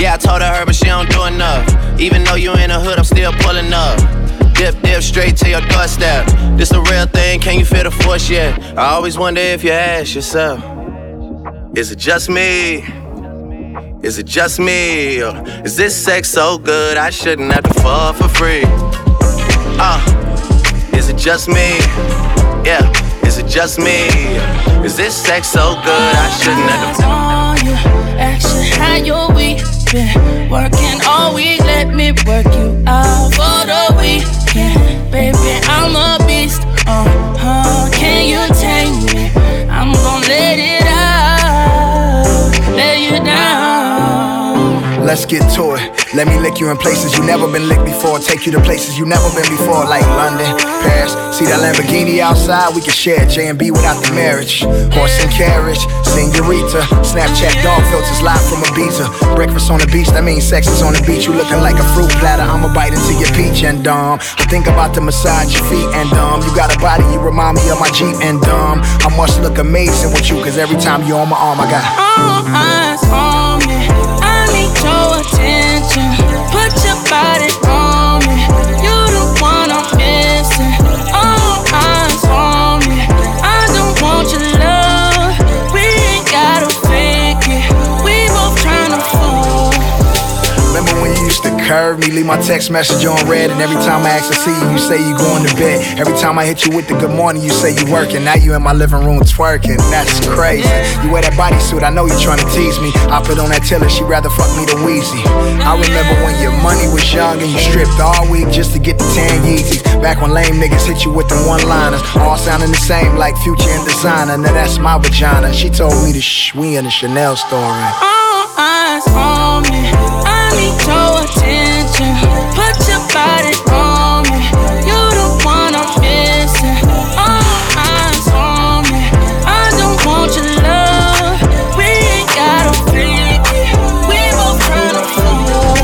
Yeah, I told her, her, but she don't do enough. Even though you in the hood, I'm still pulling up. Dip, dip, straight to your doorstep. This the real thing, can you feel the force yet? I always wonder if you ask yourself, is it just me? Is it just me? Or is this sex so good I shouldn't have to fall for free? Uh, is it just me? Yeah, is it just me? Is this sex so good I shouldn't have to how your week been? Working all week, let me work you out for the weekend. Baby, I'm a beast. Uh huh. Can you tame me? I'm gonna let it out, lay you down. Let's get to it. Let me lick you in places you never been licked before. Take you to places you never been before, like London, Paris. See that Lamborghini outside? We can share J and B without the marriage. Horse and carriage, senorita. Snapchat dog filters live from Ibiza. Breakfast on the beach, that means sex is on the beach. You looking like a fruit platter. I'ma bite into your peach and dumb. I think about the massage your feet and dumb. You got a body, you remind me of my Jeep and dumb. I must look amazing with you, cause every time you're on my arm, I got all need your attention. Put your body on me. Curve me, leave my text message on red, and every time I ask to see you, you say you going to bed. Every time I hit you with the good morning, you say you working. Now you in my living room twerking. That's crazy. You wear that bodysuit, I know you trying to tease me. I put on that tiller, she rather fuck me than Weezy. I remember when your money was young and you stripped all week just to get the tan Yeezys. Back when lame niggas hit you with the one-liners, all sounding the same like Future and Desiigner. Now that's my vagina. She told me to shh, we in the Chanel store. I need your attention. Put your body on me. You the one I'm missing. All eyes on me. I don't want your love. We ain't got a freak. We both tryna fool.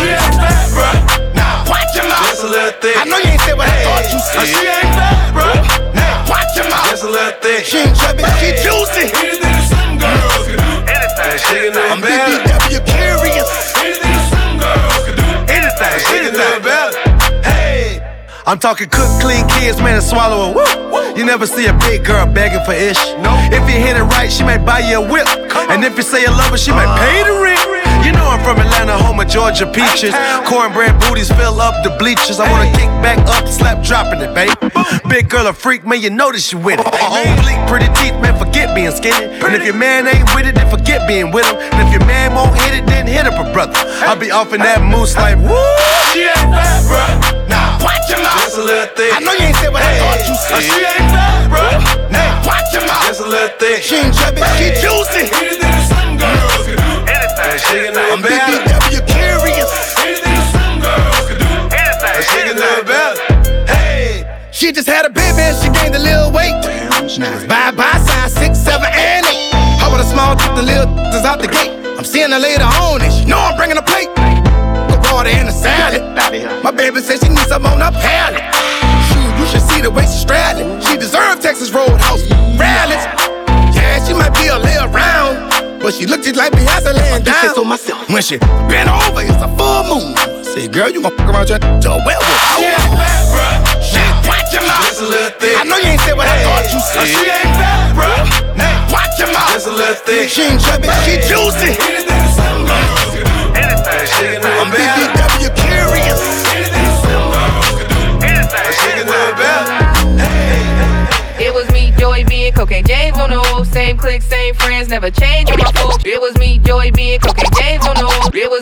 She ain't fat, bruh. Nah, watch your mouth. Just a little thick. I know you ain't said what I thought you said. She ain't fat, bruh. Now, watch your mouth. Just a little thick. She ain't chubby, she juicy. Anything that some girls can do. Anything. She can do I'm better. I'm talking cook, clean kids, man, and swallow a woo. You never see a big girl begging for ish. No. If you hit it right, she might buy you a whip. And if you say you love her, she might pay the rent. You know I'm from Atlanta, home of Georgia peaches. Cornbread booties fill up the bleachers. I wanna kick back up, slap dropping it, babe. Big girl a freak, man, you know that she with it. Oh, oh, On bleak, pretty teeth, man, forget being skinny. And if your man ain't with it, then forget being with him. And if your man won't hit it, then hit up a brother. I'll be off in that moose like woo. She ain't fat, bruh. Nah, watch your mouth. Just a little thing. I know you ain't said what I thought you said. She ain't fat, bruh. Nah, watch your mouth. Just a little thing. She ain't chubby, she juicy. Anything. She can do I'm. BBW curious. Anything that some girls can do. Anything. She can do better. Hey, she just had a baby and she gained a little weight. Now it's bye bye size six, seven, and eight. How with a small tip, the little is out the gate. I'm seeing her later on and she know I'm bringing a plate. The water and the salad. My baby says she needs some on her palate. Shoot, you should see the way she's straddling. She deserves Texas Roadhouse rallies. But she look just like Beyonce laying down. So myself. When she bent over, it's a full moon. I say, girl, you gon' fuck around your to a werewolf. She ain't fat, bruh. She watch your mouth. Just a little thick. I know you ain't said what I thought you said. She ain't fat, bruh. Now, watch your mouth. Just a little thick. She ain't chubby, she juicy. Anything that some girls can do. Anything. She can do I'm better. Cocaine James on the whole. Same clique, same friends, never change my. It was me, Joey B, and Cocaine James on the whole. It was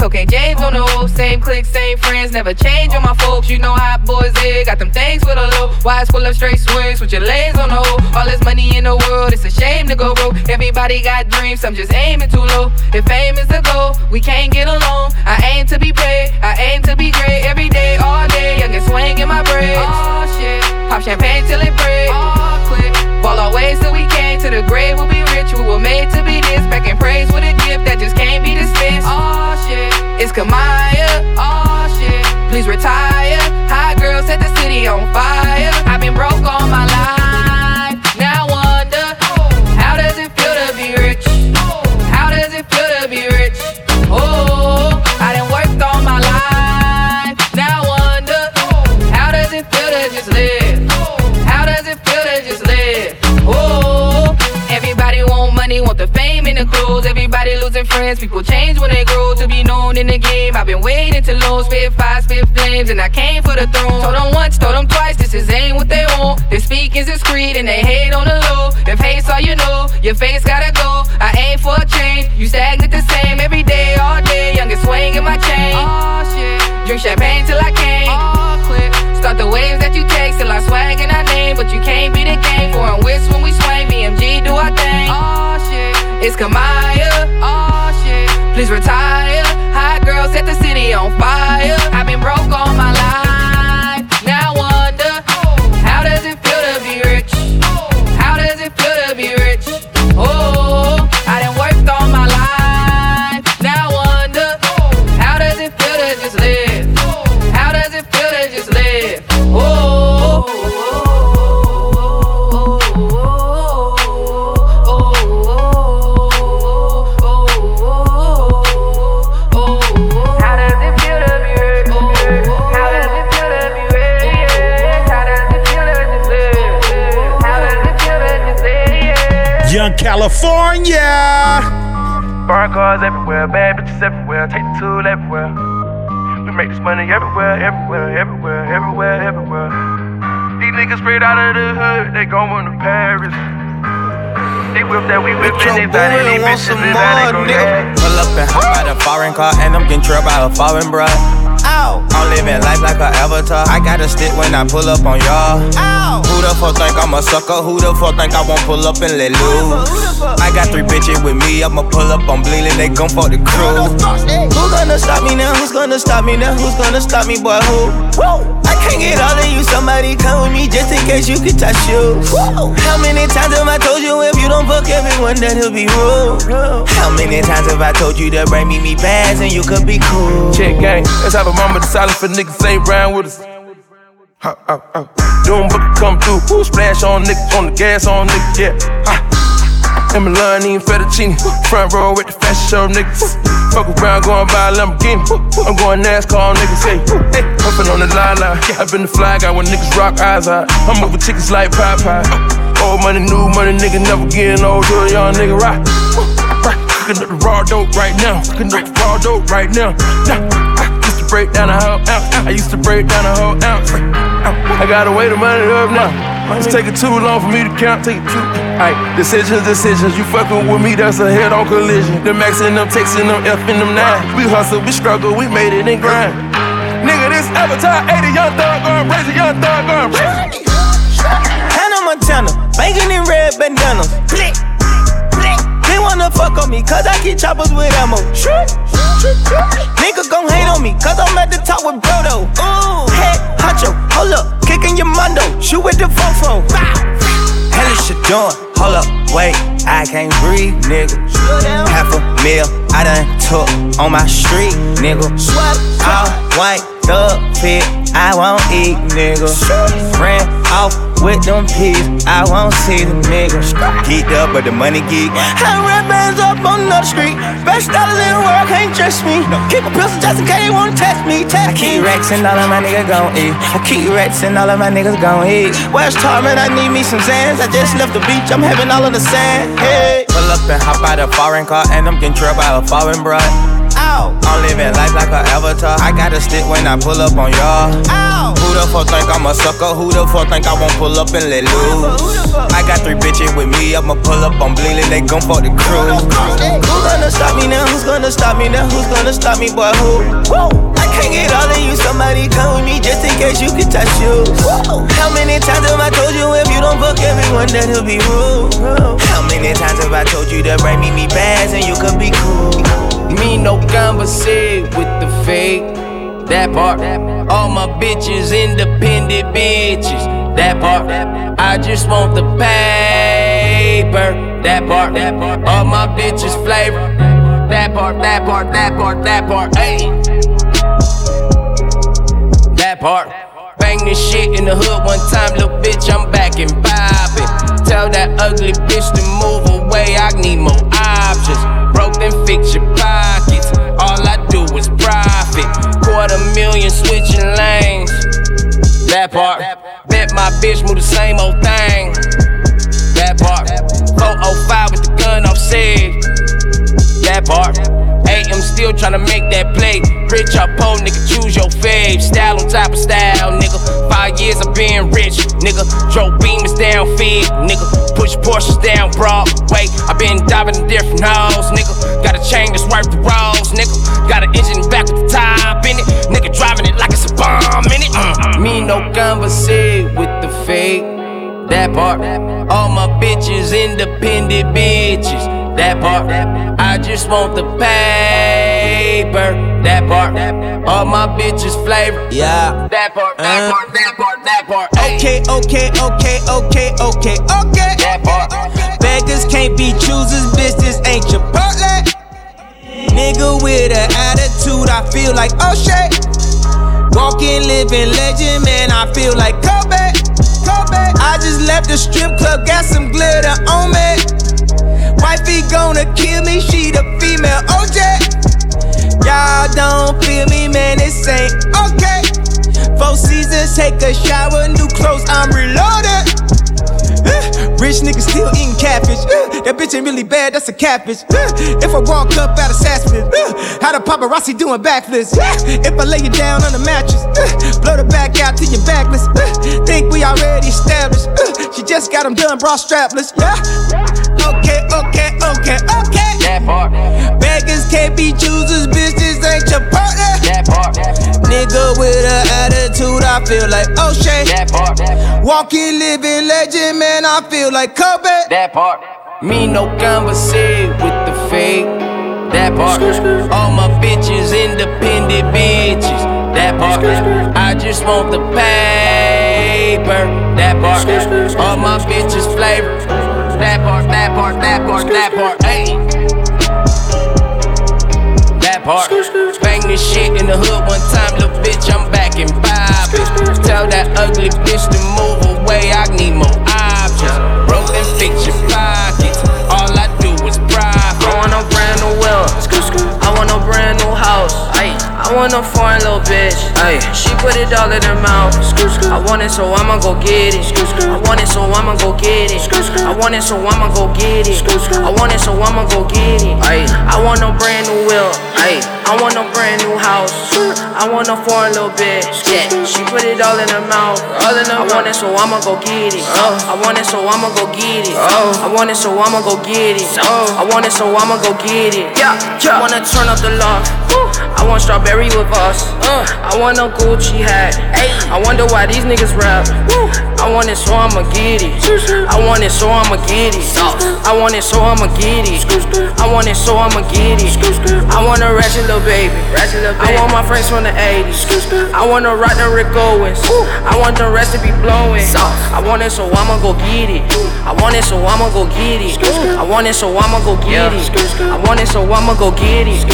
Cocaine James on the whole. Same clique, same friends, never change on my folks. You know how boys is, got them things with a low. Wise full of straight swings with your legs on the hole. All this money in the world, it's a shame to go broke. Everybody got dreams, I'm just aiming too low. If fame is the goal, we can't get along. I aim to be paid, I aim to be great every day, all day. Young and swing in my braids. Oh shit, pop champagne till it break. Oh, quit. Ball our ways till we came to the grave. We'll be rich, we were made to be this. Back in praise with a gift that just can't be dismissed. Oh shit, it's Kamaiyah. Oh shit, please retire. Hot girl set the city on fire. I've been broke all my life. Fame and the clothes. Everybody losing friends, people change when they grow to be known in the game. I've been waiting to lose, spit fire, spit flames, and I came for the throne. Told them once, told them twice, this is ain't what they want. They speak is discreet and they hate on the low. If hate's all you know, your face gotta go. I aim for a change, you stagnant the same every day, all day. Youngest swing in my chain. Oh shit, drink champagne till I can't. Oh, quit. Start the waves that you take till I swag in our name, but you can't be the game. Foreign whips when we swing, BMG do our thing. Oh it's Kamaiyah. Oh shit, please retire. Hot girl set the city on fire. I've been broke all my life. California. Foreign cars everywhere, bad bitches everywhere, take the tool everywhere. We make this money everywhere, everywhere, everywhere, everywhere, everywhere. These niggas straight out of the hood, they going to Paris. They whip that, we whip it, they buy it, they bitches live out, they gon' Pull up and hop out a foreign car, and I'm getting trailed by a foreign bruh. Ow. I'm living life like an avatar. I got a stick when I pull up on y'all. Ow. Who the fuck think I'm a sucker? Who the fuck think I won't pull up and let loose? I got three bitches with me. I'ma pull up on bleeding. They gon' fuck the crew. Who gonna stop me now? Who's gonna stop me now? Who's gonna stop me, boy? Who? I can't get all of you. Somebody come with me just in case you can touch you. How many times have I told you if you don't fuck everyone that he'll be rude? How many times have I told you to bring me me bags and you could be cool? Check gang, let's have a moment of silence for niggas ain't round with us. Ha, ha, come through, Ooh, splash on niggas, on the gas on niggas, yeah. Ha. And Milani and fettuccine, front row with the fashion show niggas. Fuck around, going by a Lamborghini. I'm going NASCAR, niggas say, hey, puffin' on the line. I've been the fly guy when niggas rock eyes out. I'm moving tickets like Popeye. Old money, new money, nigga never getting old. Do a young nigga rock. Right, cooking up the raw dope right now. Cooking up the raw dope right now. To break down a whole ounce. I used to break down a whole ounce. I gotta weigh the money up now. It's taking too long for me to count. Take it too. Aight, decisions, decisions. You fucking with me, that's a head on collision. The maxing them, texting them, F in them nine. We hustle, we struggle, we made it and grind. Nigga, this avatar 80 young thug going crazy, young thug going crazy. Hannah Montana, banging in red bandanas. Blick, blick. They wanna fuck on me, cause I keep choppers with ammo. Nigga gon' hate on me, cause I'm at the top with Brodo. Ooh, hey, Hacho, hold up, kicking your mondo, shoot with the fofo. Hell is shit doing? Hold up, wait, I can't breathe, nigga. Half a meal, I done took on my street, nigga. All white, thug fit, I won't eat, nigga. Ran off with them peas, I won't see the niggas. Geeked up, but the money geek. I red bands up on the street. Best dollar in the world, can't trust me. Keep a pistol just in case they wanna test me. Test I keep racks and all of my niggas gon' eat. I keep racks and all of my niggas gon' eat. West Tarman, I need me some Xans. I just left the beach, I'm having all of the sand. Hey. Pull up and hop out a foreign car, and I'm getting trailed by a foreign bruh. Ow. I'm living life like an avatar. I got a stick when I pull up on y'all. Ow. Who the fuck think I'm a sucker? Who the fuck think I won't pull up and let loose? I got three bitches with me. I'ma pull up on bleeding. They gon' fuck the crew. Who's gonna stop me now? Who's gonna stop me now? Who's gonna stop me, boy? Who? I can't get all of you. Somebody come with me just in case you can touch you. How many times have I told you if you don't fuck everyone that he'll be rude? How many times have I told you to bring me me bags and you could be cool? Me no conversate with the fake. That part. All my bitches independent bitches. That part. I just want the paper. That part. All my bitches flavor. That part. That part. That part. That part. Hey. That part. Bang this shit in the hood one time, little bitch. I'm back and vibing. Tell that ugly bitch to move away. I need more options. Then fix your pockets. All I do is profit. Quarter million switching lanes. That part. Bet my bitch move the same old thing. That part. 405 with the gun off said. That part. Am still tryna make that play. Rich or poor, nigga, choose your fave. Style on top of style, nigga. Five years of being rich, nigga. Drove beamers down fig, nigga. Push Porsches down Broadway. I been diving in different holes, nigga. Got a chain that's worth the rolls, nigga. Got an engine back with the top in it, nigga. Driving it like it's a bomb in it. Uh. Me no conversate with the fake. That part. All my bitches independent bitches. That part. I just want the paper. That part. All my bitches flavor. Yeah. That part. That uh-huh. part. That part. That part. Okay, okay, okay, okay, okay, okay. That part. Beggars can't be choosers, bitch. This ain't Chipotle. Nigga with an attitude, I feel like oh shit. Walking, living legend, man. I feel like Kobe. Kobe. I just left the strip club, got some glitter on me. Wifey gonna kill me, she the female OJ. Y'all don't feel me, man, this ain't okay. Four seasons, take a shower, new clothes, I'm reloaded. Rich niggas still eating catfish. Uh, that bitch ain't really bad, that's a catfish. Uh, if I walk up out of Sassman, uh, how the paparazzi doing backflips? Uh, if I lay you down on the mattress, blow the back out to your backless. Think we already established. She just got them done, bra strapless. Yeah. Okay, okay, okay, okay. That part. Beggars can't be choosers, bitches ain't your partner. That part. Nigga with an attitude, I feel like O'Shea. That part. Walking, living legend, man, I feel like Kobe. That part. Me no conversate with the fake. That part. All my bitches independent bitches. That part. I just want the paper. That part. All my bitches flavor. That part. That part. That part. That part. Hey. Bang this shit in the hood one time, little bitch. I'm back in vibing. Tell that ugly bitch to move away. I need more options. Broke and fix your pockets. All I do is profit. I want a brand want a foreign little bitch. Ay. She put it all in her mouth. I want it, so I'ma go get it. I want it, so I'ma go get it. I want it, so I'ma go get it. I want it, so I'ma go get it. Ay. I want a brand new wheel. Ay. I want a brand new house. I want a foreign little bitch. Yeah. She put it all in her mouth. All in her I want it, so I'ma go get it. I want it, so I'ma go get it. I want it, so I'ma go get it. I want it, so I'ma go get it. Yeah, yeah. I wanna turn up the loft. I want strawberry with us. I want a Gucci hat. I wonder why these niggas rap. I want it, so I'ma get it. I want it, so I'ma get it. I want it, so I'ma get it. I want it, so I'ma get it. I want a ratchet little baby. I want my friends from the 80s. I want to rock the Rick Owens. I want the rest to be blowing. I want it, so I'ma go get it. I want it, so I'ma go get it. I want it, so I'ma go get it. I want it, so I'ma go get it.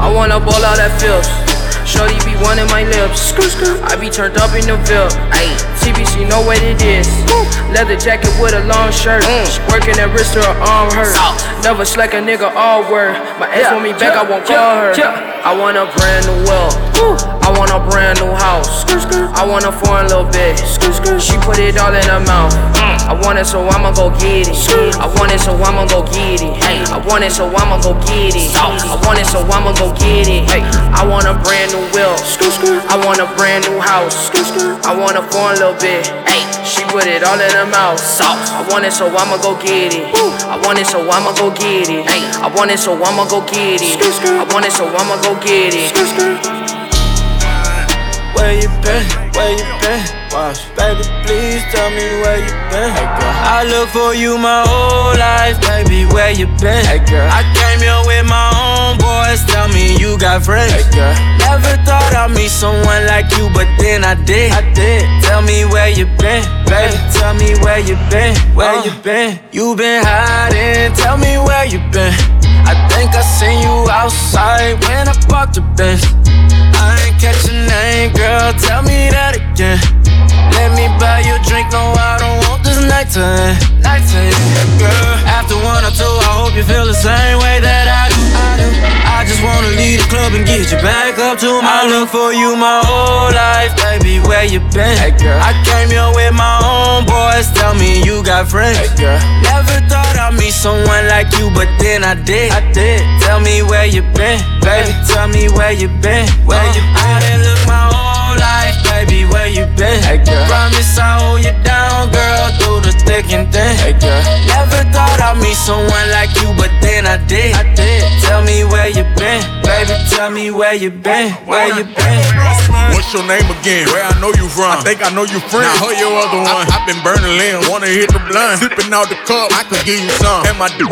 I wanna ball out that filth. Shorty be one in my lips. Screw, screw. I be turned up in the Ville. Ayy, TBC know what it is. Leather jacket with a long shirt. She working that wrist her arm hurt. Never slack a nigga all word. My ex want me back, I won't call her. I want a brand new will. I want a brand new house. I want a foreign little bitch. She put it all in her mouth. I want it, so I'ma go get it. I want it, so I'ma go get it. I want it, so I'ma go get it. I want it, so I'ma go get it. I want a brand new will. I want a brand new house. I want a foreign little bitch. She put it all in her mouth. I want it, so I'ma go get it. I want it, so I'ma go get it. I want it, so I'ma go get it. I want it, so I'ma go get it. Where you been? Where you been? Watch. Baby, please tell me where you been. Hey girl. I look for you my whole life, baby. Where you been? Hey girl. I came here with my own boys. Tell me you got friends. Hey girl. Never thought I'd meet someone like you, but then I did. I did. Tell me where you been, baby. Tell me where you been. Where uh. you been? You been hiding. Tell me where you been. I think I seen you outside when I parked the Benz. Name, girl. Tell me that again. Let me buy you a drink. No, I don't want this night to end. Night to end, girl. After one or two, I hope you feel the same way that I do. I do. I just wanna leave the club and get you back up to my. I look for you my whole life, baby. Where you been? Hey, girl. I came here with my own boys. Tell me you got friends. Hey, girl. Never thought I'd meet someone like you, but then I did. I did. Tell me where you been, baby. Tell me where you been. Where uh-huh. you been? Where you been? Hey, girl. Promise I'll hold you down, girl, through the thick and thin. Hey, girl. Never thought I'd meet someone like you, but then I did. I did. Tell me where you been, baby. Tell me where you been. Where you been? Your name again? Where I know you from? I think I know you friend. Now, who your other one? I, have been burning limbs. Wanna hit the blunt? Sipping out the cup. I could give you some. And my dude,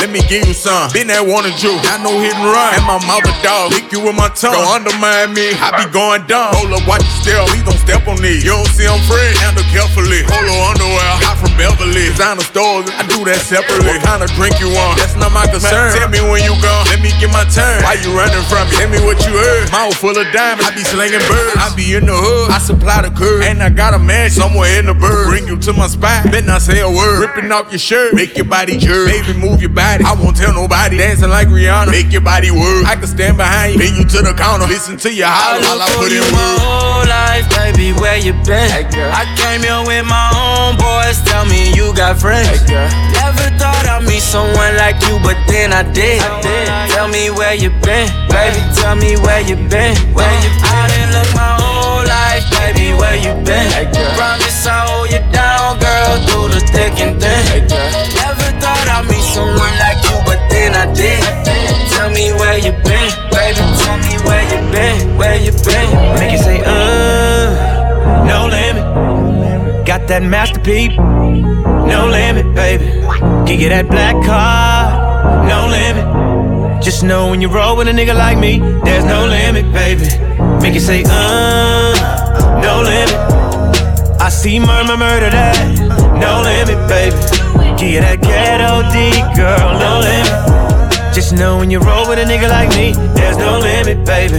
let me give you some. Been that wanted you. I know hit and run. And my mother dog. Lick you with my tongue. Don't undermine me. I be going dumb. Hold up, watch your step. Please don't step on these. You don't see I'm fresh. Handle carefully. Hold Polo underwear. Hot from Beverly. Designer stores. I do that separately. What kind of drink you want? That's not my concern. Tell me when you gone. Let let me get my turn. Why you running from me? Tell me what you heard. Mouth full of diamonds, I be slinging birds. I be in the hood, I supply the curb. And I got a man somewhere in the bird. Bring you to my spot, then I say a word. Ripping off your shirt, make your body jerk. Baby, move your body. I won't tell nobody. Dancing like Rihanna, make your body work. I can stand behind you, pin you to the counter. Listen to your holler while I put in my whole life, baby, where you been? Hey, I came here with my own boys, tell me you got friends. Never thought I'd meet someone like you, but then I did. Tell me where you been, baby, tell me where you been. Where you been? I didn't look my whole life, baby, where you been? Promise I'll hold you down, girl, through the thick and thin. Never thought I'd meet someone like you, but then I did. Tell me where you been, baby, tell me where you been, where you been. Make you say, uh, no limit. Got that masterpiece, no limit, baby. Give you that black card, no limit. Just know when you roll with a nigga like me, there's no limit, baby. Make you say, uh, no limit. I see murmur, murder that, no limit, baby. Give you that ghetto D, girl, no limit. Just know when you roll with a nigga like me, there's no limit, baby.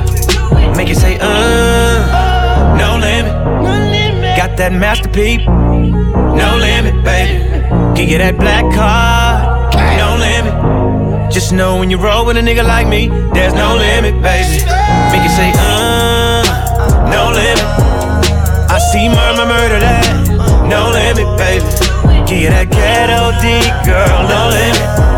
Make you say, uh, no limit. Got that masterpiece, no limit, baby. Give you that black card, no limit. Just know when you roll with a nigga like me, there's no limit, baby. Make you say, uh, no limit. I see murmur, murder that, no limit, baby. Give you that ghetto D, girl, no limit.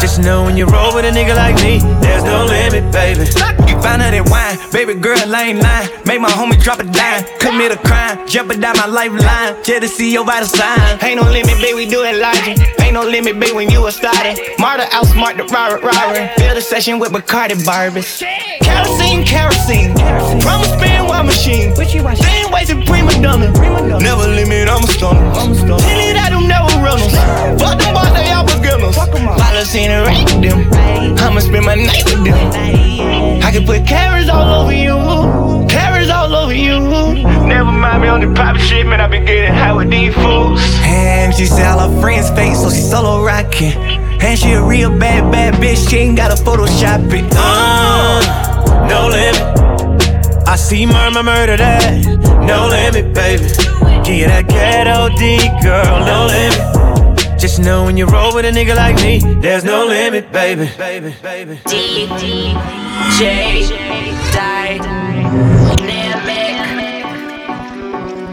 Just know when you roll with a nigga like me, there's no limit, baby. You find out that wine, baby girl, I ain't lying. Make my homie drop a dime, commit a crime, jeopardize my lifeline. Just to see your vital sign. Ain't no limit, baby, we do it logic. Ain't no limit, baby, when you a starter. Marta outsmart the robber, robber. Build a session with Bacardi Barbies. Kerosene, kerosene. Promise spin while machine. Same ways in prima donna. Never limit, I'm a stunner. Tell it I do never runners. Fuck them boys, they all beginners. Policy and rank them. I'ma spend my night with them. I can put carrots all over you. Carrots all over you. Never mind me on the private shit, man. i been getting high with these fools. And she said all her friends fake, so she solo rocking. And she a real bad, bad bitch. She ain't gotta Photoshop it. Uh, no limit. I see murmur, murder that. No limit, baby. Give you that ghetto D, girl. No limit. Just know when you roll with a nigga like me, there's no limit, baby. baby, baby.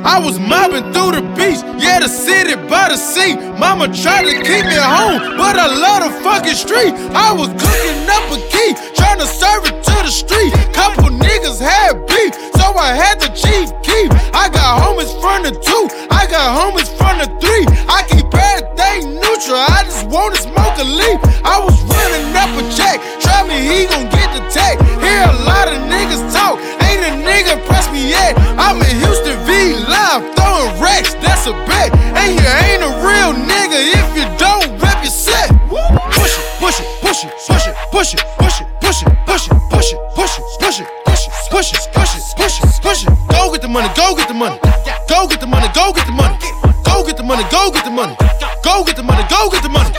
I was mobbing through the beach, yeah, the city by the sea. Mama tried to keep me home, but I love the fucking street. I was cooking up a key, trying to serve it to the street. Couple niggas had beef, so I had the chief keep. I got homies from the two, I got homies from the three. I keep everything neutral, I just wanna smoke a leaf. I was running up a check, try me, he gon' get the tag. Hear a lot of niggas talk, a nigga press me yet. I'm in Houston V live, throwing racks, that's a bet. And you ain't a real nigga if you don't rep your set. Push it, push it, push it, push it, push it, push it, push it, push it, push it, push it, push it, push it, push it, push it, push it, push it. Go get the money, go get the money. Go get the money, go get the money. Go get the money, go get the money. Go get the money, go get the money.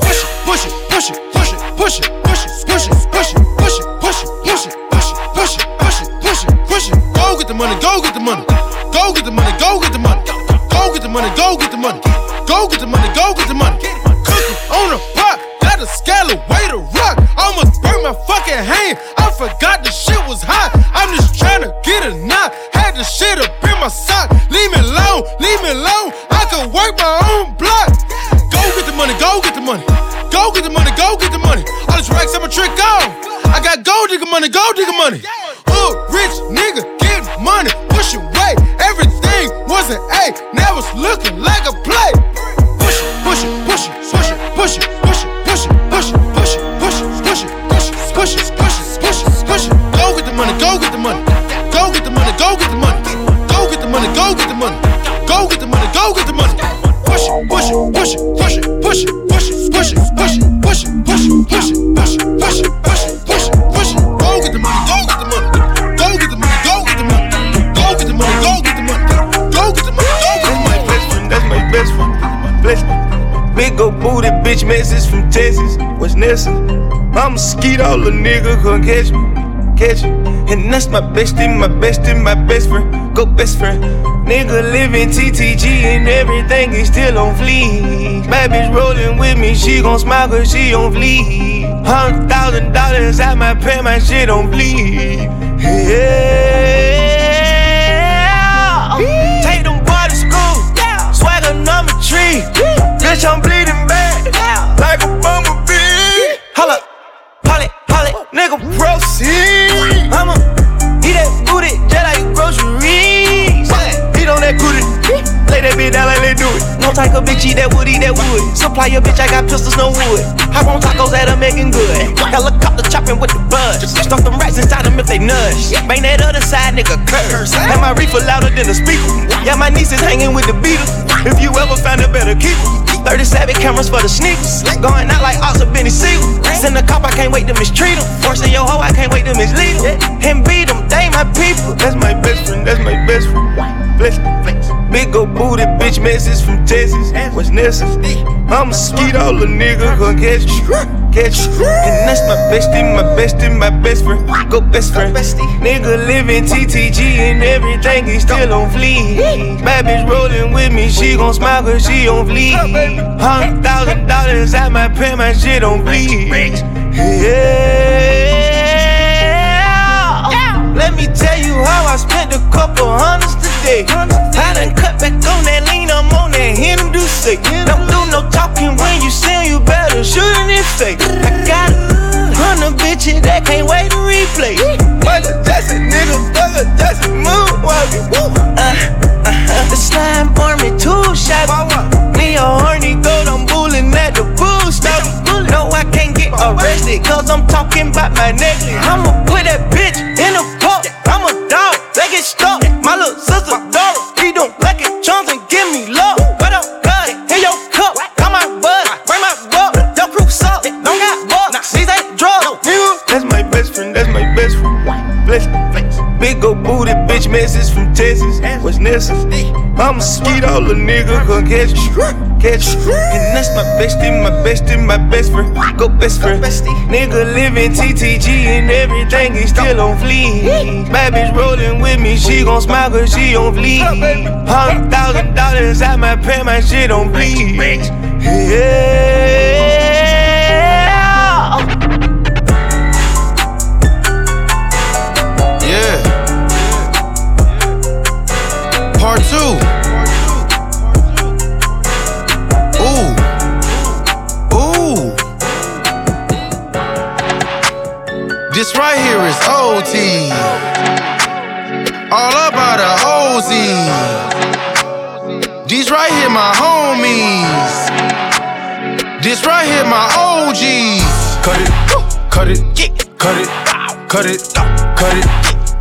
Push it, push it, push it, push it, push it, push it, push it, push it, push it, push it, push it, push it, push it, it. Go get the money, go get the money. Go get the money, go get the money. Go get the money, go get the money. Go get the money, go get the money. Cooking on the pot, got a scale way to rock. Almost burnt my fucking hand. I forgot the shit was hot. I'm just trying to get a knot. Had the shit up in my sock. Leave me alone, leave me alone. I can work my own block. Go get the money, go get the money. Go get the money, go get the money. All this racks, I'm a trick off. Gold digger money, gold digger money. Hood rich nigga getting money, pushing weight. Everything was an A, now it's looking like bitch message from Texas. What's necessary? I'm a skeet all the nigga come catch me. Catch me. And that's my bestie, my bestie, my best friend. Go best friend. Nigga living TTG and everything is still on fleek. Bad bitch rolling with me, she gon' smile cause she on fleek. Hundred thousand dollars at my pay, my shit on bleed. Yeah. Take them boys to school. Swagger number three. Bitch, I'm bleeding. Like a bumblebee. Holla, holly, holly, nigga, proceed. I'ma eat that booty just like groceries. Eat on that booty. Lay that bitch down like they do it. No type of bitch eat that wood, eat that wood. Supply your bitch, I got pistols, no wood. Hop on tacos that are making good. Helicopter chopping with the buzz. Stuff them rats inside them if they nudge. Bang that other side, nigga, curse. Have my reefer louder than the speaker. Yeah, my niece is hanging with the Beatles. If you ever find a better keeper. 37 cameras for the sneakers. Going out like Ox Benny Siegel. Send a cop, I can't wait to mistreat him. Forcing your hoe, I can't wait to mislead him. And beat them, they my people. That's my best friend, that's my best friend. Bless me. Big ol' booty bitch message from Texas. What's necessary? I'm a skeet all the nigga gon' catch you. Catch you. And that's my bestie, my bestie, my best friend. Go best friend. Nigga living TTG and everything is still on fleek. Bad bitch rolling with me, she gon' smile cause she on fleek. Hundred thousand dollars at my pay, my shit on bleed. Yeah. Let me tell you how I spent a couple hundreds today. I done cut back on that lean, I'm on that him do say. Don't do no talking when you sing, you better shoot in his face. I got a hundred bitches that can't wait to replay. Michael Jackson, nigga, Michael Jackson, moonwalking. Uh, uh, the slime army, two shots. Me a horny goat, I'm bullying at the bull stop. No, I can't get arrested, cause I'm talking about my necklace. I'ma put that bitch in a. I'm a dog, they get stuck. My little sister, Dora, he don't like it, chums and give me love. But I'm good, in your cup. Got my bud, bring my buck. Your crew suck, don't got bucks. These ain't drugs, nigga. That's my best friend, that's my best friend. Bless me. Big ol' booty bitch message from Texas. What's necessary? I'm a skeet all the nigga gon' catch you. Catch you. And that's my bestie, my bestie, my best friend. Go best friend. Nigga living TTG and everything is still on fleek. Bad bitch rolling with me, she gon' smile cause she on fleek. Hundred thousand dollars at my pay, my shit on bleed. Yeah. This right here is OT. All about the OZ. These right here my homies. This right here my OGs. Cut it, cut it, cut it, cut it, cut it,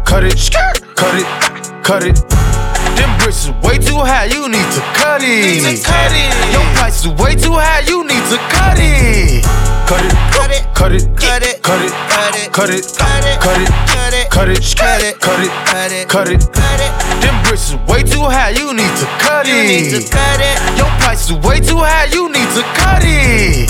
cut it, cut it, cut it. Them bricks is way too high, you need to cut it. cut it. Your price is way too high, you need to cut it. Cut it, cut it, cut it, cut it, cut it, cut it, cut it, cut it, cut it, cut it, cut it, cut it, cut it. Them bricks is way too high, you need to cut it. You need to cut it. Your price is way too high, you need to cut it.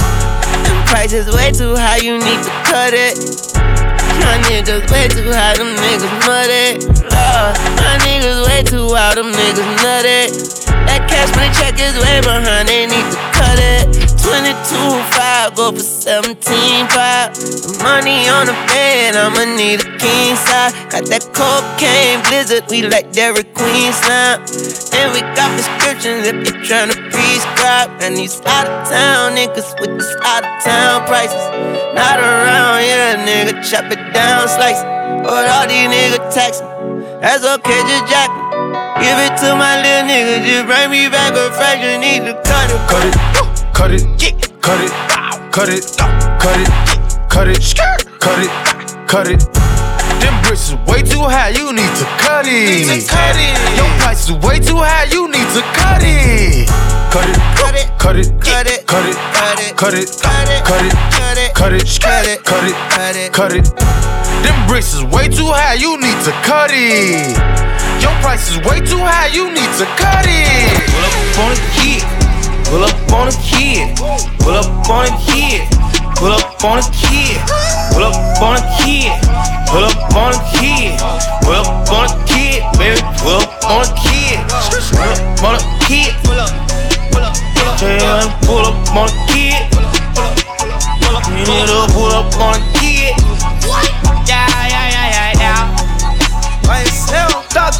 Them prices way too high, you need to cut it. My niggas way too high, them niggas muddy. Lord, my niggas way too wild, them niggas nutty. That cash money check is way behind, they need to cut it. 22 5, go for 17 5. The money on the bed, I'ma need a king size. Got that cocaine blizzard, we like Dairy Queen slime. And we got prescriptions if you're tryna prescribe. And these out of town niggas with these out of town prices. Not around, yeah, nigga, chop it down, slice. But all these niggas taxing. That's okay, just jack. Give it to my little nigga, just bring me back a fraction, need to cut it. Cut it, cut it, cut it, cut it, cut it, cut it, scit it, cut it, cut it. Them bricks is way too high, you need to cut it. Need to cut it. Your price is way too high, you need to cut it. Cut it, cut it, cut it, cut it, cut it, cut it, cut it, cut it, cut it, cut it, cut it, cut it, cut it. Them bricks is way too high, you need to cut it. Your price is way too high, you need to cut it. Pull up on a kid, pull up on a kid, pull up on a kid, pull up on a kid, pull up on a kid, pull up on a kid, pull up on a kid, baby, pull up on a kid, pull up on a kid, pull up, pull up, pull up, pull up on a kid, pull up, pull up, pull up, you need to pull up on a kid. Yeah, yeah, yeah, yeah, yeah. I still talk,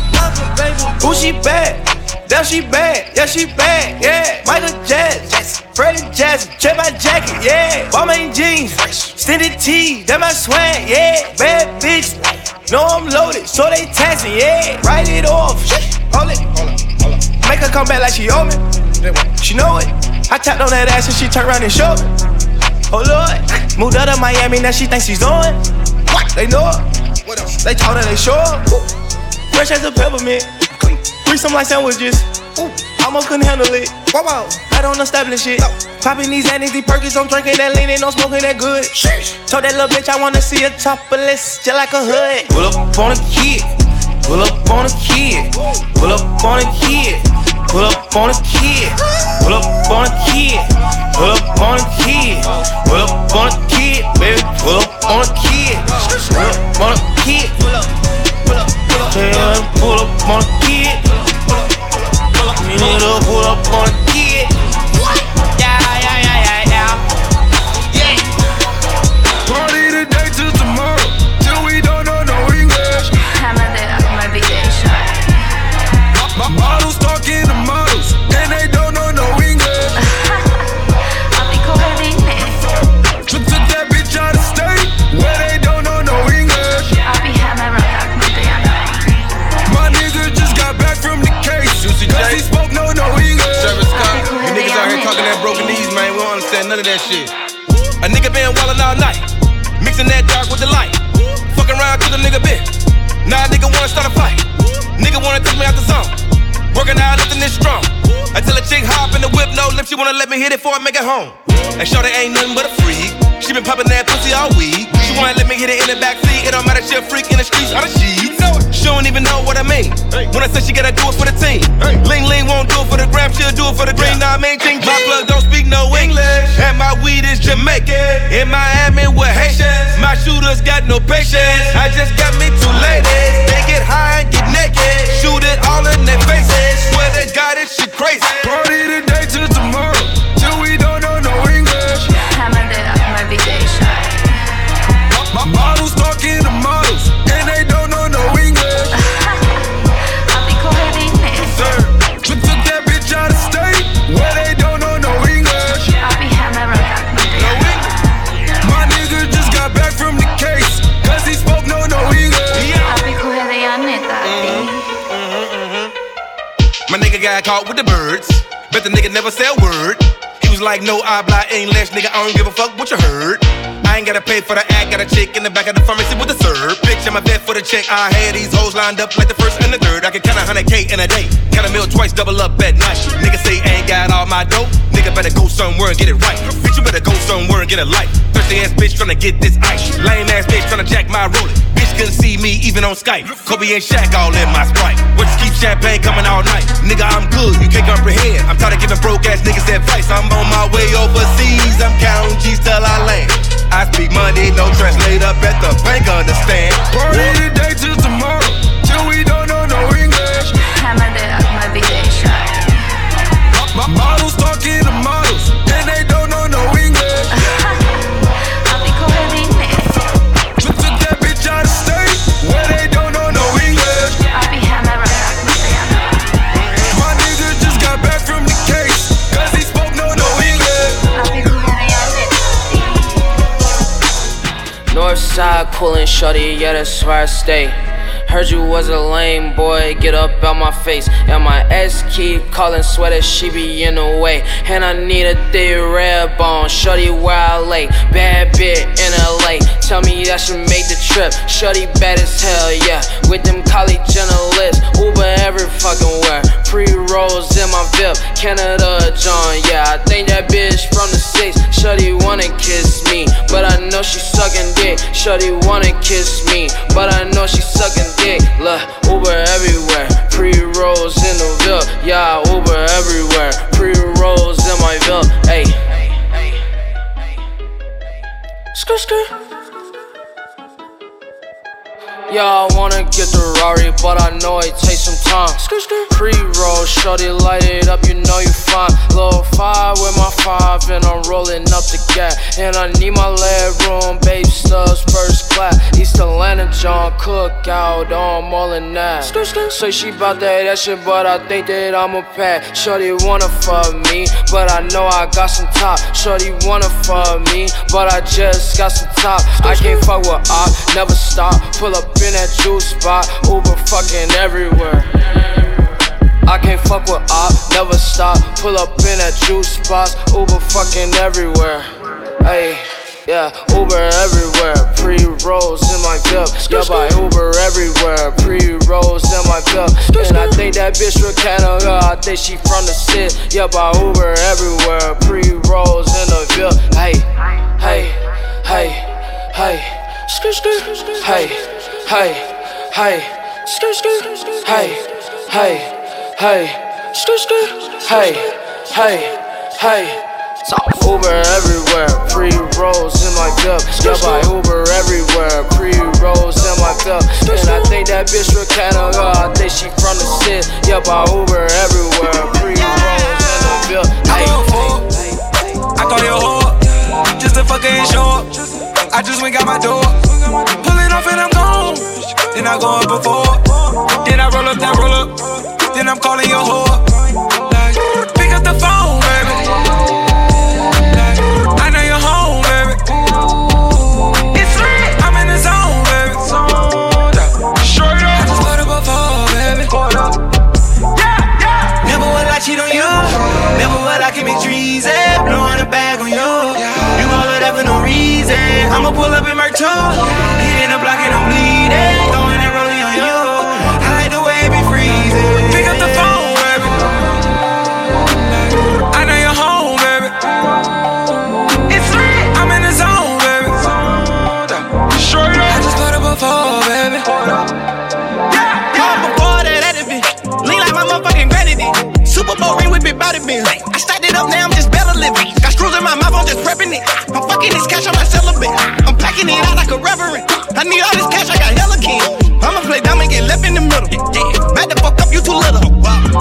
baby. Who she bad? That she bad, yeah she bad, yeah. Michael Jackson, Freddie Jackson, check my jacket, yeah. Balmain jeans, extended tee, that my swag, yeah. Bad bitch, know I'm loaded, so they taxing, yeah. Write it off, hold it, make her come back like she owe me. She know it. I tapped on that ass and she turned around and showed me. Oh Lord, moved out of Miami, now she thinks she's on. They know her. They told her they sure. Fresh as a peppermint. Free some like sandwiches. Ooh, almost couldn't handle it. Wow, wow. I don't establish it. Popping these these perkins, I'm drinking that lean, no smoking that good. Told that little bitch I wanna see her top of list, just like a hood. Pull up on a kid. Pull up on a kid. Pull up on a kid. Pull up on a kid. Pull up on a kid. Pull up on a kid. Pull up on a kid, baby. Pull up on a kid. Pull up on a kid. Pull up on a kid. Need to pull up on a A nigga been wildin' all night, mixing that dark with the light. Fucking around to the nigga bit. Now a nigga wanna start a fight. Nigga wanna take me out the zone. Working out, lifting this strong. Until a chick hop in the whip, no lip, she wanna let me hit it before I make it home. And shorty ain't nothing but a freak. She been popping that pussy all week. She wanna let me hit it in the backseat. It don't matter, she a freak in the streets, all the sheets. She don't even know what I mean. When I say she gotta do it for the team. Ling Ling won't do it for the gram, she'll do it for the green. Nah, I mean, ching, My plug don't speak no English. And my weed is Jamaican. In Miami with Haitians. My shooters got no patience. I just got me two ladies. They get high and get naked. Shoot it all in their faces. Swear they got it, shit crazy. Party today till tomorrow, caught with the birds. Bet the nigga never said a word. He was like, no habla English, nigga, I don't give a fuck what you heard. I ain't gotta pay for the act, got a chick in the back of the pharmacy with a serve. Bitch, I'm a vet for the check. I had these hoes lined up like the first and the third. I can count a hundred K in a day. Count a meal twice, double up at night. Nigga say ain't got all my dope. Nigga better go somewhere and get it right. Bitch, you better go somewhere and get a life. Thirsty ass bitch tryna get this ice. Lame ass bitch tryna jack my roller. Bitch couldn't see me even on Skype. Kobe and Shaq all in my sprite. You keep champagne coming all night? Nigga, I'm good, you can't comprehend. I'm tired of giving broke ass niggas advice. I'm on my way overseas. I'm counting G's till I land. I speak money, no translator. Bet the bank understand. Party today till tomorrow, Coolin' shorty, yeah, that's where I stay. Heard you was a lame boy, get up out my face. And my ex keep calling sweater, she be in the way. And I need a thick red bone, shorty where I lay. Bad bit in LA, tell me that should made the trip. Shorty bad as hell, yeah. With them college lips, Uber every fucking where. Pre rolls in my VIP, Canada John, yeah. I think that bitch from the six. Shorty wanna kiss me, but I know she sucking dick. Shorty wanna kiss me, but I know she sucking dick. Look, Uber everywhere. Pre rolls in the Ville. Yeah, Uber everywhere. Pre rolls in my Ville. Hey. Skr skr. Yeah, I wanna get the Rari, but I know it takes some time. Pre roll, shorty, light it up, you know you fine. Low five with my five, and I'm rolling up the gap. And I need my leg room, babe stubs, first class. East Atlanta, John Cookout, oh, I'm all in that. Say she bout that, that shit, but I think that I'm a pack. Shorty wanna fuck me, but I know I got some top. Shorty wanna fuck me, but I just got some top. I can't fuck with I never stop. Pull up in that juice spot, Uber fucking everywhere. I can't fuck with op, never stop. Pull up in that juice spot, Uber fucking everywhere. Hey. Yeah, Uber everywhere, pre rolls in my cup. Yeah, by Uber everywhere, pre rolls in my cup. And I think that bitch from Canada, I think she from the city. Yeah, by Uber everywhere, pre rolls in the Ville. Hey, hey, hey, hey, hey hey, hey, skr skr, hey, hey, hey, skr skr, hey, hey, hey. Uber everywhere, pre rolls in my cup. Yeah, by Uber everywhere, pre rolls in my cup. And I think that bitch from Canada, I think she from the city. Yeah, by Uber everywhere, pre rolls in the bill. Hey, I call you a whore, just a fucking show. up. I just went got my door. Pulling off and I'm gone. Then I go up before. Then I roll up, then roll up. Then I'm calling your whore. Like, pick up the phone, baby. Like, I know you're home, baby. It's lit. I'm in the zone, baby. Straight up. I just put up phone, baby. Yeah, yeah. Never would I cheat on you. Never would I commit treason. Blowing a bag on you. You all of that for no reason. I'ma pull up in my toe. Hitting the block and I'm bleeding. Throwing that rolling on you. I like the way it be freezing. Pick up the phone, baby. I know you're home, baby. It's lit. I'm in the zone, baby. Straight up. I just put up a phone, baby. Yeah, yeah. That at the Lean like my motherfucking granity. Super Bowl ring with big body bills. I stacked it up, now I'm just better living. Got screws in my mouth, I'm just prepping it. I'm fucking this cash, I'm not celibate. I'm it out like a reverend. I need all this cash, I got hella king. I'ma play dumb and get left in the middle. Back the fuck up, you too little.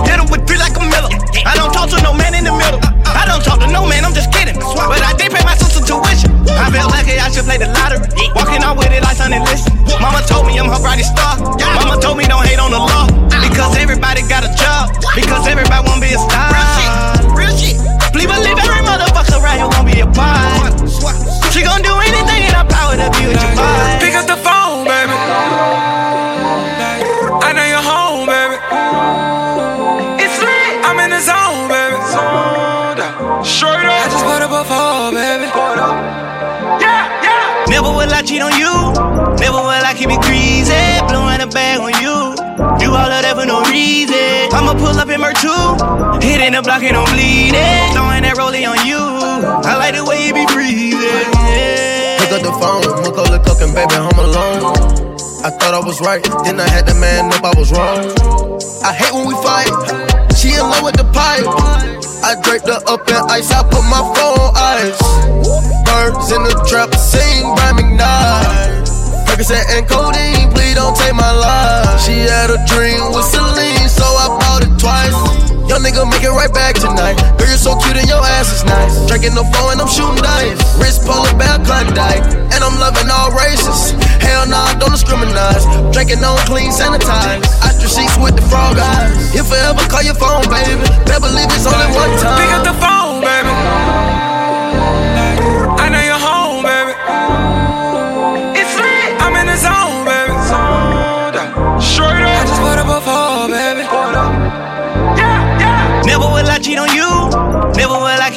Hit him with three like a miller. I don't talk to no man in the middle. I don't talk to no man, I'm just kidding. But I did pay my sister tuition. I feel lucky I should play the lottery. Walking out with it like Sonny List. Mama told me I'm her brightest star. Mama told me don't hate on the law. Because everybody got a job. Because everybody wanna be a star. Real shit. Please believe every motherfucker right here won't be a part. She gon' do anything in her power to be with your vibe. Pick up the phone, baby. I know you're home, baby. It's lit. I'm in the zone, baby. Straight up. I just up a phone, baby. Yeah, yeah. Never will I cheat on you. Never will I keep it greasy. Blowing a bag on you. Do all of that for no reason. I'ma pull up in my 2. Hitting the block and I'm bleeding. Throwing that rollie on you. I like the way you be breathing. Pick up the phone, Macaulay Culkin, baby, home alone. I thought I was right, then I had to man up, I was wrong. I hate when we fight. She in love with the pipe. I draped her up in ice, I put my phone on ice. Birds in the trap, sing, rhyming night. Percocet and codeine, please don't take my life. She had a dream with Celine, so I bought it twice. Young nigga make it right back tonight. Girl, you're so cute and your ass is nice. Drinking the phone and I'm shooting dice. Wrist polar bear Klondike. And I'm loving all races. Hell nah, don't discriminate. Drinking on clean, sanitized. Ostrich sheets with the frog eyes. If I ever call your phone, baby, better believe it's only one time. Pick up the phone, baby.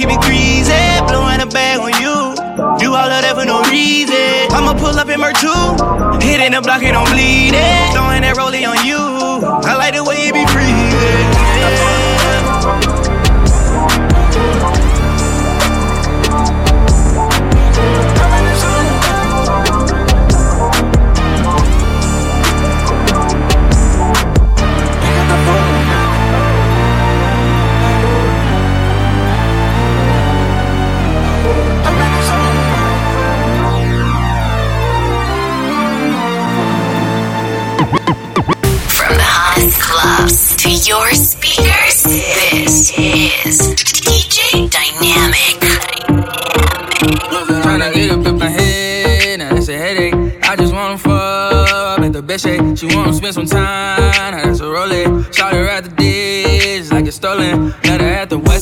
keep it greasy. Blowing a bag on you. Do all of that for no reason. I'ma pull up in her too. Hitting the block and don't bleed it. Throwing that rollie on you. I like the way you be breathing. Your speakers, this is DJ Dynamiq. Tryna get up in my head, now that's a headache. I just wanna fuck, make the best shake. She wanna spend some time, now that's a roll Shout her at the dish,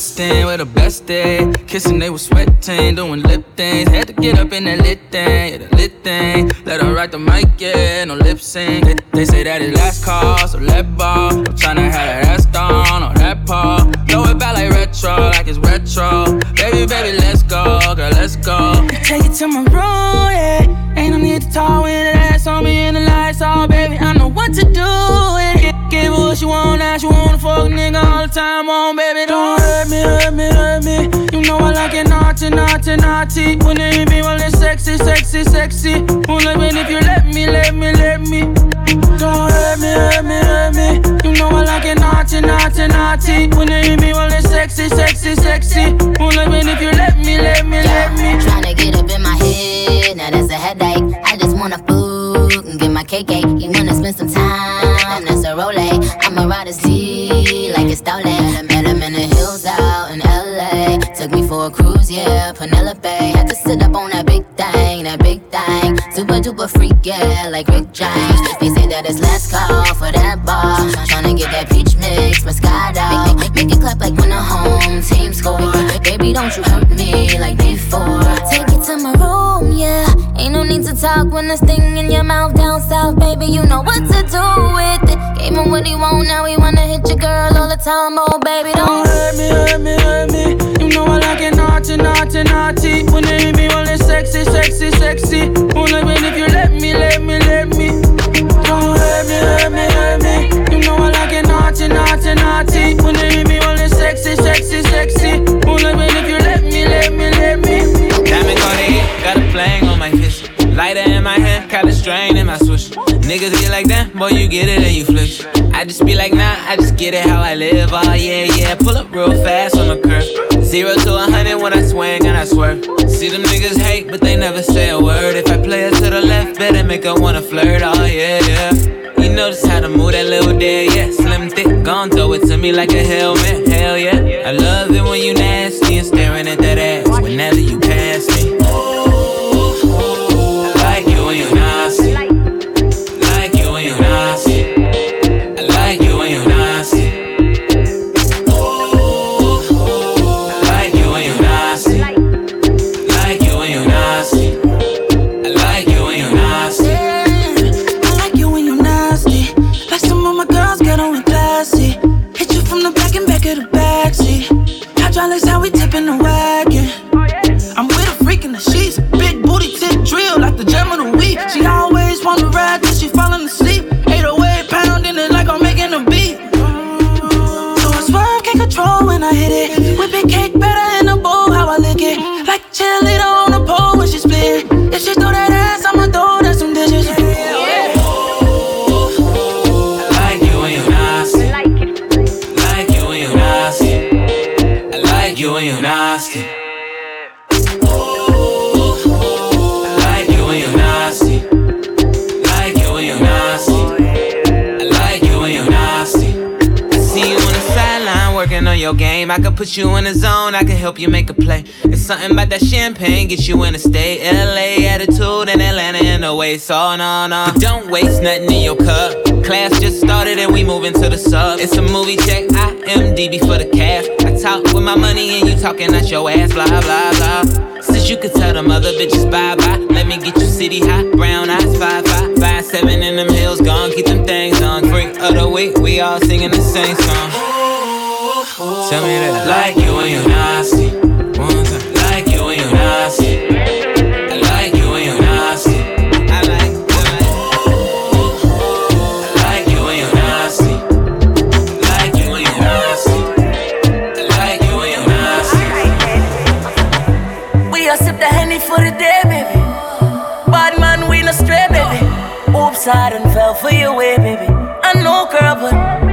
her at the with best day. Kissing, they was sweating, doing lip things. Had to get up in that lit thing, yeah, the lit thing. Let her write the mic, yeah, no lip sync. They, they say that it's last call, so let ball. I'm tryna have that ass down on that paw. Throw it back like retro, like it's retro. Baby, baby, let's go, girl, let's go. Take it to my room, yeah. Ain't no need to talk when that ass on me and the lights off, baby. I know what to do. Yeah. Get, get what you want, now she wanna fuck nigga all the time on, baby. Don't hurt me, hurt me, hurt me. You know I like it naughty, naughty, naughty. When it hit me, well, it's sexy, sexy, sexy. Well, even if you let me, let me, let me. Don't hurt me, hurt me, hurt me. You know I like it naughty, naughty, naughty. When it hit me, well, it's sexy, sexy, sexy. Well, even if you let me, let me, let me. Tryna get up in my head, now that's a headache. I just wanna food and get my cake. cake. You wanna spend some time, that's a role. I'ma ride a Z like it's stolen. Met him in the hills out in LA. Took me for a cruise, yeah, Penelope. Had to sit up on that big thing, that big thing. Super duper freak, yeah, like Rick James. They say that it's last call for that bar. Tryna get that peach mix, Moscato. Make, make it clap like when the home team score. Baby, don't you hurt me like before. Take it to my room, yeah. Ain't no need to talk when there's thing in your mouth down south, baby. You know what to do with it. Gave him what he want, now he wanna hit your girl all the time. Oh, baby, don't hurt me, hurt me, hurt me. You know I like it naughty, naughty, naughty. When they hit me, well, it's sexy, sexy, sexy. Well, even if you let me, let me, let me. Don't hurt me, hurt me, hurt me. You know I like it naughty, naughty, naughty. When they hit me, well, it's sexy, sexy, sexy. Even if you let me, let me, let me. Diamond on the got a flang on my fist. Lighter in my hand, got a strain in my switch. Niggas get like that, boy, you get it and you flish. I just be like, nah, I just get it how I live. Oh, yeah, yeah. Pull up real fast on the curve. Zero to a hundred when I swing and I swerve. See them niggas hate, but they never say a word. If I play it to the left, better make her wanna flirt. Oh, yeah, yeah. You notice how to move that little there, yeah. Slim, thick, gon' throw it to me like a helmet. Yeah. I love it when you nasty put you in the zone. I can help you make a play. It's something about that champagne get you in a state. LA attitude and Atlanta in the way. So no no. But don't waste nothing in your cup. Class just started and we moving to the sub. It's a movie check. I am DB for the cash. I talk with my money and you talking at your ass. Blah blah blah. Since you could tell them other bitches bye bye. Let me get you city hot, brown eyes, five five, five seven in them hills, gone. Keep them things on. Freak of the week, we all singing the same song. Tell me that. Like you when you nasty. One time. Like you when you nasty. I like you when you nasty. I like. For the day, baby. Bad man, we no stray, baby. Oops, I done fell for your way, baby. I know, girl, but.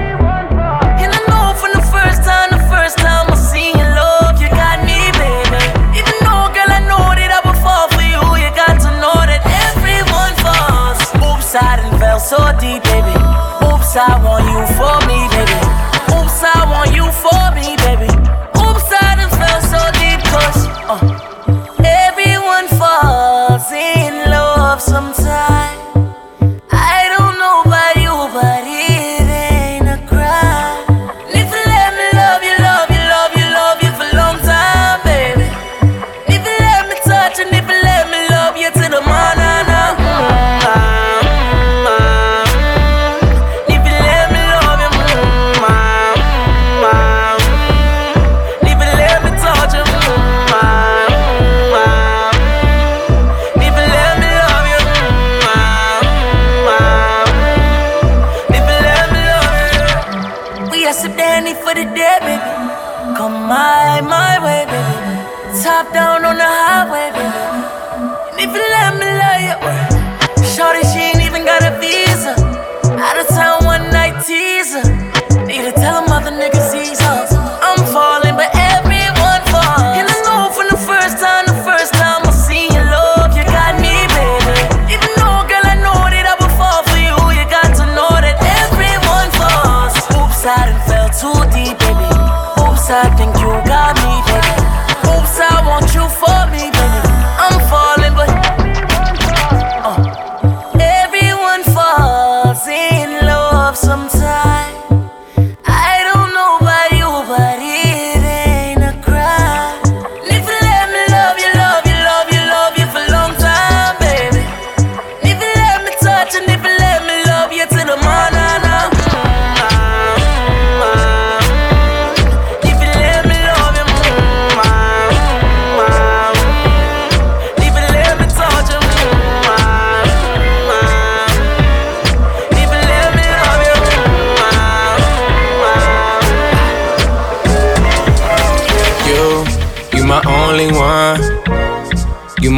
So deep, baby. Oops, I want you for me, baby. Oops, I want you for me, baby. Oops, I done fell so deep, cause uh, everyone falls in love sometimes. Oops,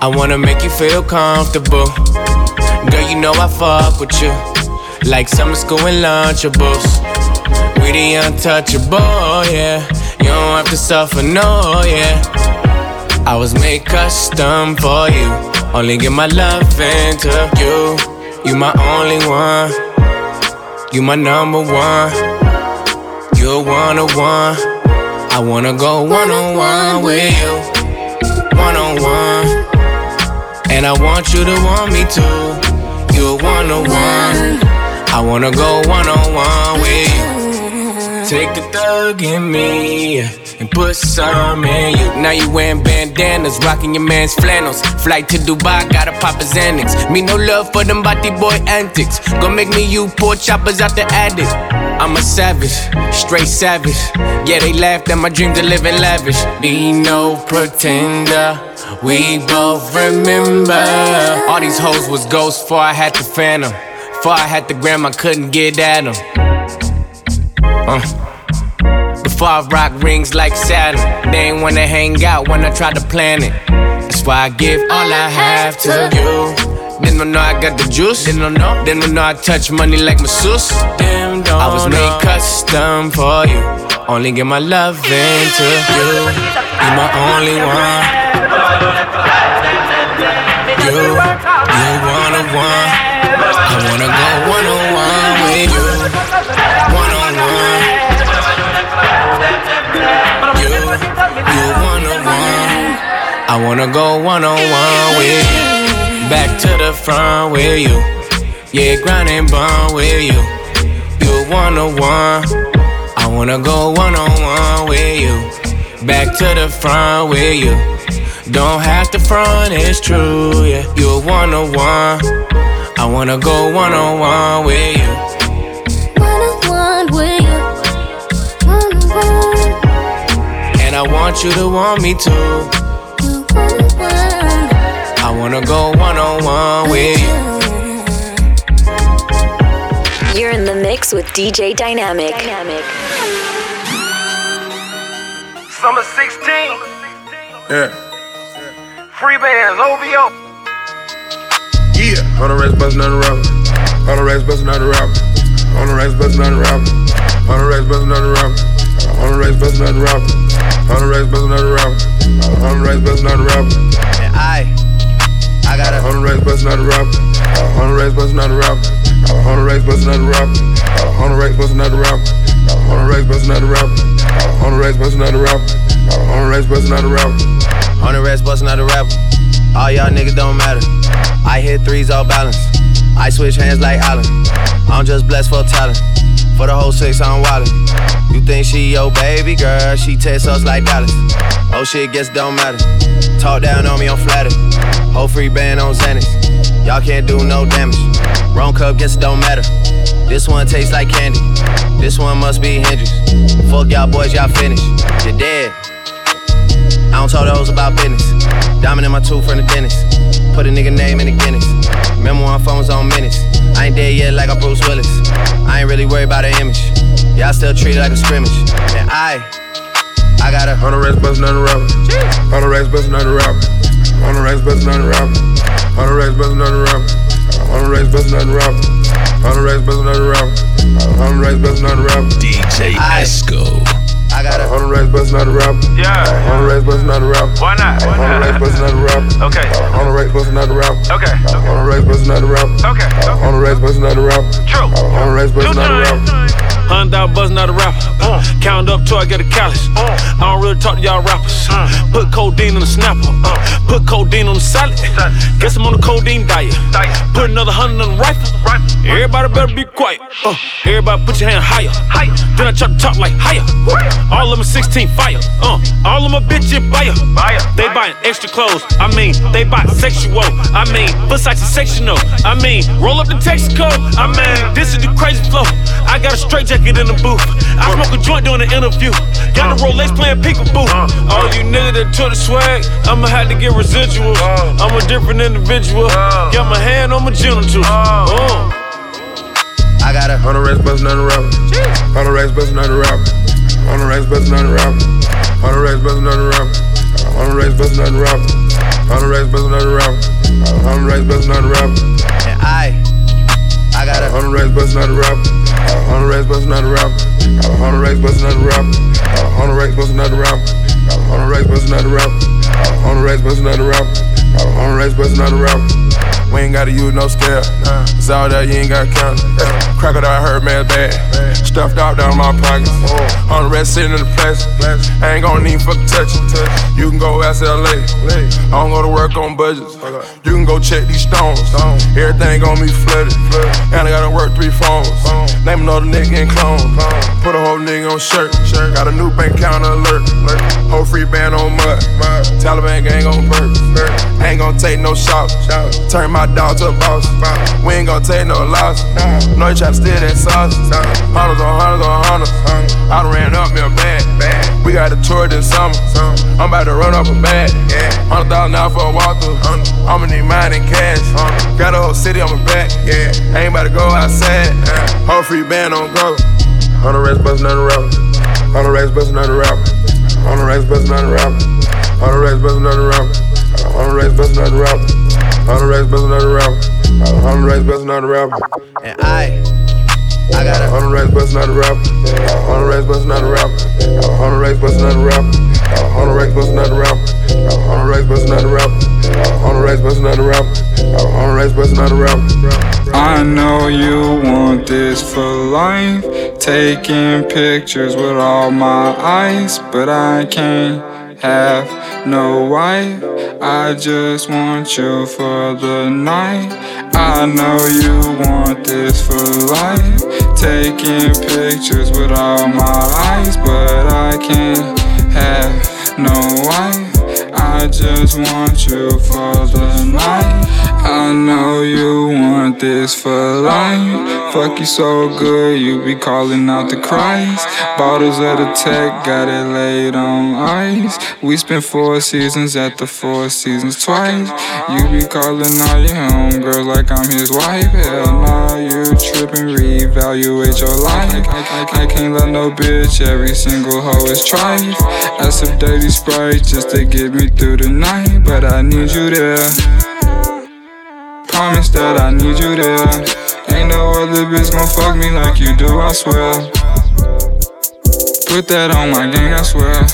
I wanna make you feel comfortable. Girl, you know I fuck with you. Like summer school and lunchables. We the untouchable, yeah. You don't have to suffer, no, yeah. I was made custom for you. Only give my love into you. You my only one. You my number one. You're one on one. I wanna go one on one with you. One on one. And I want you to want me too. You're one on one. I wanna go one on one with you. Take the thug in me and put some in you. Now you wearing bandanas, rocking your man's flannels. Flight to Dubai, gotta pop his Xanax. Me no love for them body boy antics. Gonna make me you poor choppers out the attic. I'm a savage, straight savage. Yeah, they laughed at my dream to live in lavish. Be no pretender. We both remember. All these hoes was ghosts before I had the phantom. Before I had the gram, I couldn't get at them. Uh. Before I rock rings like Saturn, they ain't wanna hang out when I try to plan it. That's why I give all I have to you. Then don't know I got the juice. Then don't know. Then don't know I touch money like masseuse. I was made custom for you. Only give my love into you. You my only one. You, you one on one. I wanna go one on one with you. Back to the front with you. Yeah, grind and burn with you. You one on one. I wanna go one on one with you. Back to the front with you. Don't have to front, it's true. Yeah, you're one on one. I wanna go one on one with you. I want you to want me too. I wanna go one on one with you. You're in the mix with DJ Dynamiq. Dynamiq. Summer 16. Yeah. Free bands, OVO. Yeah. On the racks bustin' on the rapper. On the racks bustin' on the rapper. On the racks bustin' on the rapper. On the racks bustin' on the rapper. On the racks bustin' on the rapper. On the racks bustin' on the rapper. On the racks bustin' on the rapper. And I, I got a. The racks bustin' on the rapper. On the racks bustin' on the rapper. On the racks bustin' on the rapper. On the racks bustin' on the rapper. On the racks bustin' on the rapper. On the racks bustin' on the rapper. On the racks bustin' on the the rest, bustin' out the rapper. All y'all niggas don't matter. I hit threes all balance. I switch hands like Allen. I'm just blessed for talent. For the whole six, I'm wildin'. You think she your baby girl? She text us like Dallas. Oh shit, guess don't matter. Talk down on me, I'm flattered. Whole free band on Xanax. Y'all can't do no damage. Wrong cup, guess don't matter. This one tastes like candy. This one must be Hendrix. Fuck y'all boys, y'all finished. You're dead. I don't talk to hoes about business. Diamond in my tooth from the dentist. Put a nigga name in the Guinness. Remember when phones on minutes. I ain't dead yet like I'm Bruce Willis. I ain't really worried about the image. Y'all still treat it like a scrimmage. And I, I got a hundred racks bustin' on the rapper. Hundred racks bustin' on the rapper. Hundred racks bustin' on the rapper. Hundred racks bustin' on the rapper. Hundred racks bustin' on the. On the racks bustin' on the. On the racks bustin' on the rapper. DJ Esco. I got a Hundred the racks bustin' on the rapper. Yeah. Hundred the racks bustin' on the rapper. Why not? Why On the racks not? bustin' on the rapper. Okay. On the racks bustin' on the rapper. Okay. On the racks bustin' on the rapper. Okay. On the racks bustin' on the rapper. True. On the racks bustin' on the rapper. Hundred dollar buzzing out a rapper. Uh, count up till I get a callus. Uh, I don't really talk to y'all rappers. Uh, put codeine in the snapper. Uh, put codeine on the salad. Guess I'm on the codeine diet. Put another hundred on the rifle. Everybody better be quiet. Uh, everybody put your hand higher. Then I try to talk like higher. All of them 16 fire. Uh, all of my bitches buyer. They buying extra clothes. I mean, they buy sexual. I mean, Versace sectional. I mean, roll up the Texaco. I mean, this is the crazy flow. I got a straight jacket in the booth. I smoke a joint during the interview. Got the uh-huh. Rolex playing peekaboo. Uh-huh. All you niggas that took the swag, I'ma have to get residuals. Uh-huh. I'm a different individual. Got my hand on my genitals. Uh. I got a hundred the racks bustin' on the rapper. On the racks bustin' on the rapper. On the racks bustin' on the rapper. Hundred the racks bustin' on the rapper. On the racks bustin' on the rapper. On the racks bustin' on the rapper. On the racks bustin' on the rapper. And I, I got a hundred racks bustin' on the rapper. On the racks bustin' on the rapper. On hundred racks bustin' on the rapper. On the racks bustin' on the rapper. On the racks bustin' on the rapper. On the racks bustin' on the rapper. On the racks bustin' on the rapper. We ain't gotta use no scale. It's all that you ain't gotta count. Crocodile hurt man bad. Stuffed out down my pockets. On the rest sitting in the plastic. I ain't gonna need fucking touch it. You can go ask LA. I don't go to work on budgets. You can go check these stones. Everything gon' be flooded. And I gotta work three phones. Name another nigga in clone. Put a whole nigga on shirt. Got a new bank account alert. Whole free band on mud. Taliban gang on burp. Ain't gon' take no shots. Turn my dog to a boss. We ain't gon' take no loss. No, you try to steal that sauce. Hunters on hunters on hunters. I done ran up me a bag. We got a tour this summer. I'm about to run up a bag. Hundred thousand now for a walkthrough. I'ma need mine in cash. Got a whole city on my back. Yeah. Ain't about to go outside. Whole free band on go. The racks bustin' on the rapper. Hundred racks bustin' on the rapper. On the racks bustin' on the rapper. On the racks bustin' on the rapper. On the racks bustin' on the rapper. On the racks bustin' on the rapper. On the racks bustin' on the rapper. and I, I got a the racks bustin' on the rapper. On the racks bustin' on the rapper. On the racks bustin' on the rapper. On the racks bustin' on the rapper. On the racks bustin' on the rapper. On the racks bustin' on the rapper. On the racks bustin' on the rapper. I know you want this for life. Taking pictures with all my eyes, but I can't have no wife. I just want you for the night. I know you want this for life. Taking pictures with all my eyes, but I can't have no wife. I just want you for the night. I know you this for life. Fuck you so good, you be calling out the Christ. Bottles of the tech, got it laid on ice. We spent four seasons at the Four Seasons twice. You be calling all your homegirls like I'm his wife. Hell nah, you tripping, reevaluate your life. I, I, can't let no bitch, every single hoe is trife. I sip dirty sprite just to get me through the night, but I need you there. Promise that I need you there. Ain't no other bitch gon' fuck me like you do, I swear. Put that on my gang, I swear.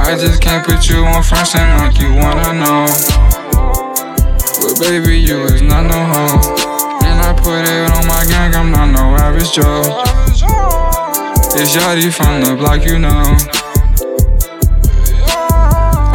I just can't put you on front end like you wanna know. But baby, you is not no hoe. And I put it on my gang, I'm not no average Joe. It's Yachty from the block, you know.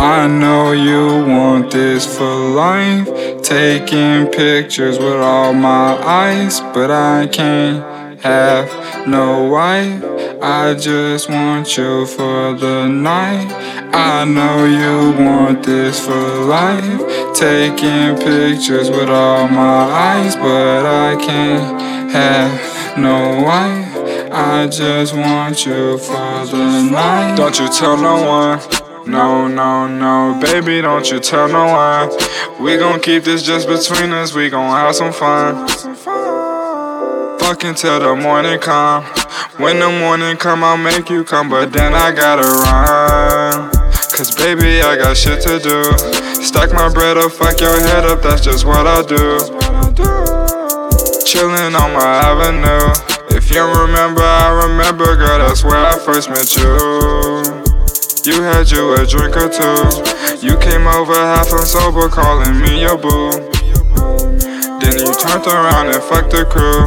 I know you want this for life. Taking pictures with all my eyes, but I can't have no wife. I just want you for the night. I know you want this for life. Taking pictures with all my eyes, but I can't have no wife. I just want you for the night. Don't you tell no one. No, no, no, baby, don't you tell no one. We gon' keep this just between us, we gon' have some fun. Fucking till the morning come. When the morning come, I'll make you come, but then I gotta run. Cause baby, I got shit to do. Stack my bread up, fuck your head up, that's just what I do. Chillin' on my avenue. If you remember, I remember, girl, that's where I first met you. You had you a drink or two. You came over half unsober, calling me your boo. Then you turned around and fucked the crew.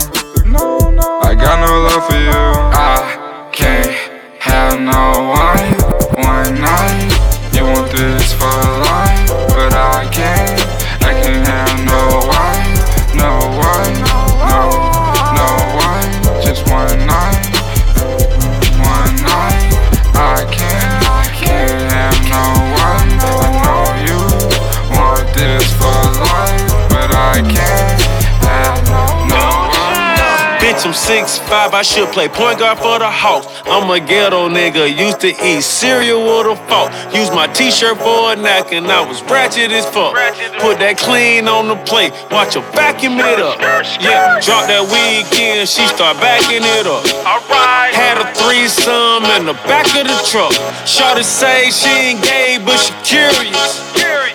I got no love for you. I can't have no one, one night. You want this for life, I'm 6'5, I should play point guard for the Hawks. I'm a ghetto nigga, used to eat cereal with a fork. Use my t-shirt for a napkin, I was ratchet as fuck. Put that clean on the plate, watch her vacuum it up. Yeah, drop that weekend, she start backing it up. Had a threesome in the back of the truck. Shorty say she ain't gay, but she curious.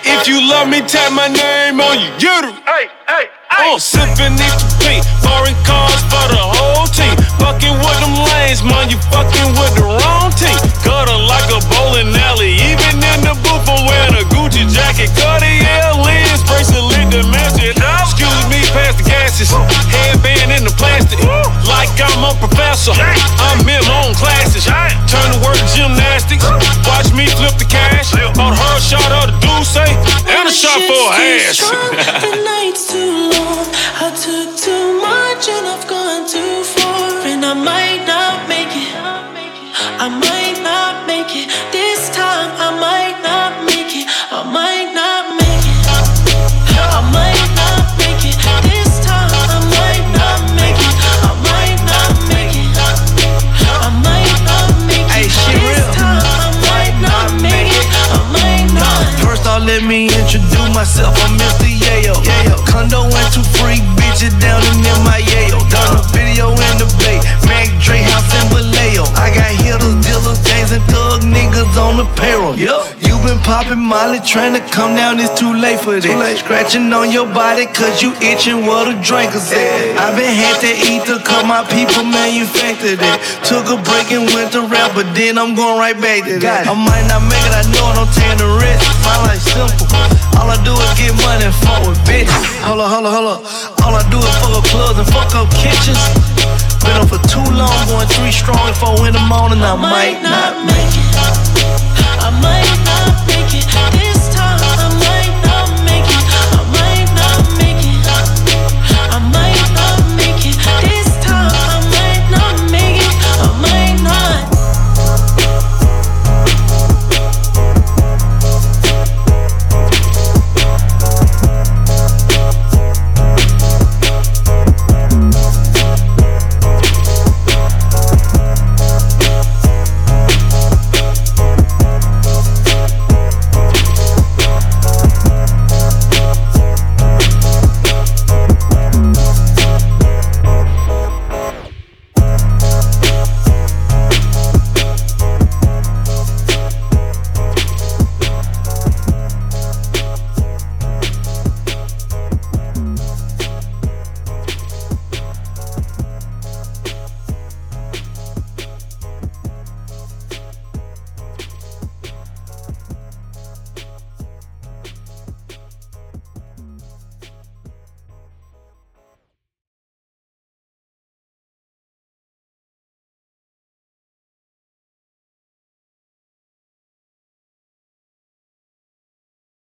If you love me, tap my name on your uterus. Hey, hey, Oh, sipping needs to pee. Foreign cars for the whole team. Fucking with them lanes, man, you fucking with the wrong team. Gutter like a bowling alley. Even in the booth, I'm wearing a Gucci jacket. Cartier lens, bracelet, domestic. Excuse me, pass the gases. Headband in the plastic. Like I'm a professor. I'm in my own classes. Turn to work gymnastics. Watch me flip the cash. Bought her shot of the Douce and a shot for her ass. the night's too long. I took too much and I've gone too far. And I might not make it. I might myself. I'm Mr. Yayo. Condo and two free bitches down in my Yayo. Done a video in the bay. Mac Dre house in Vallejo. I got hitters, dealers, gangs, and thug niggas on the payroll. You been popping Molly, trying to come down. It's too late for that. Scratching on your body, cause you itching what a drinker's at. I been had to eat to cut my people manufactured it. Took a break and went to rap, but then I'm going right back to that. I might not make it, I know it, I'm taking the risk. My life simple. All I do is get money and fuck with bitches. Hold up, hold up, hold up. All I do is fuck up clubs and fuck up kitchens. Been up for too long, going three strong. If I win the morning, I might not make it. I might not make it.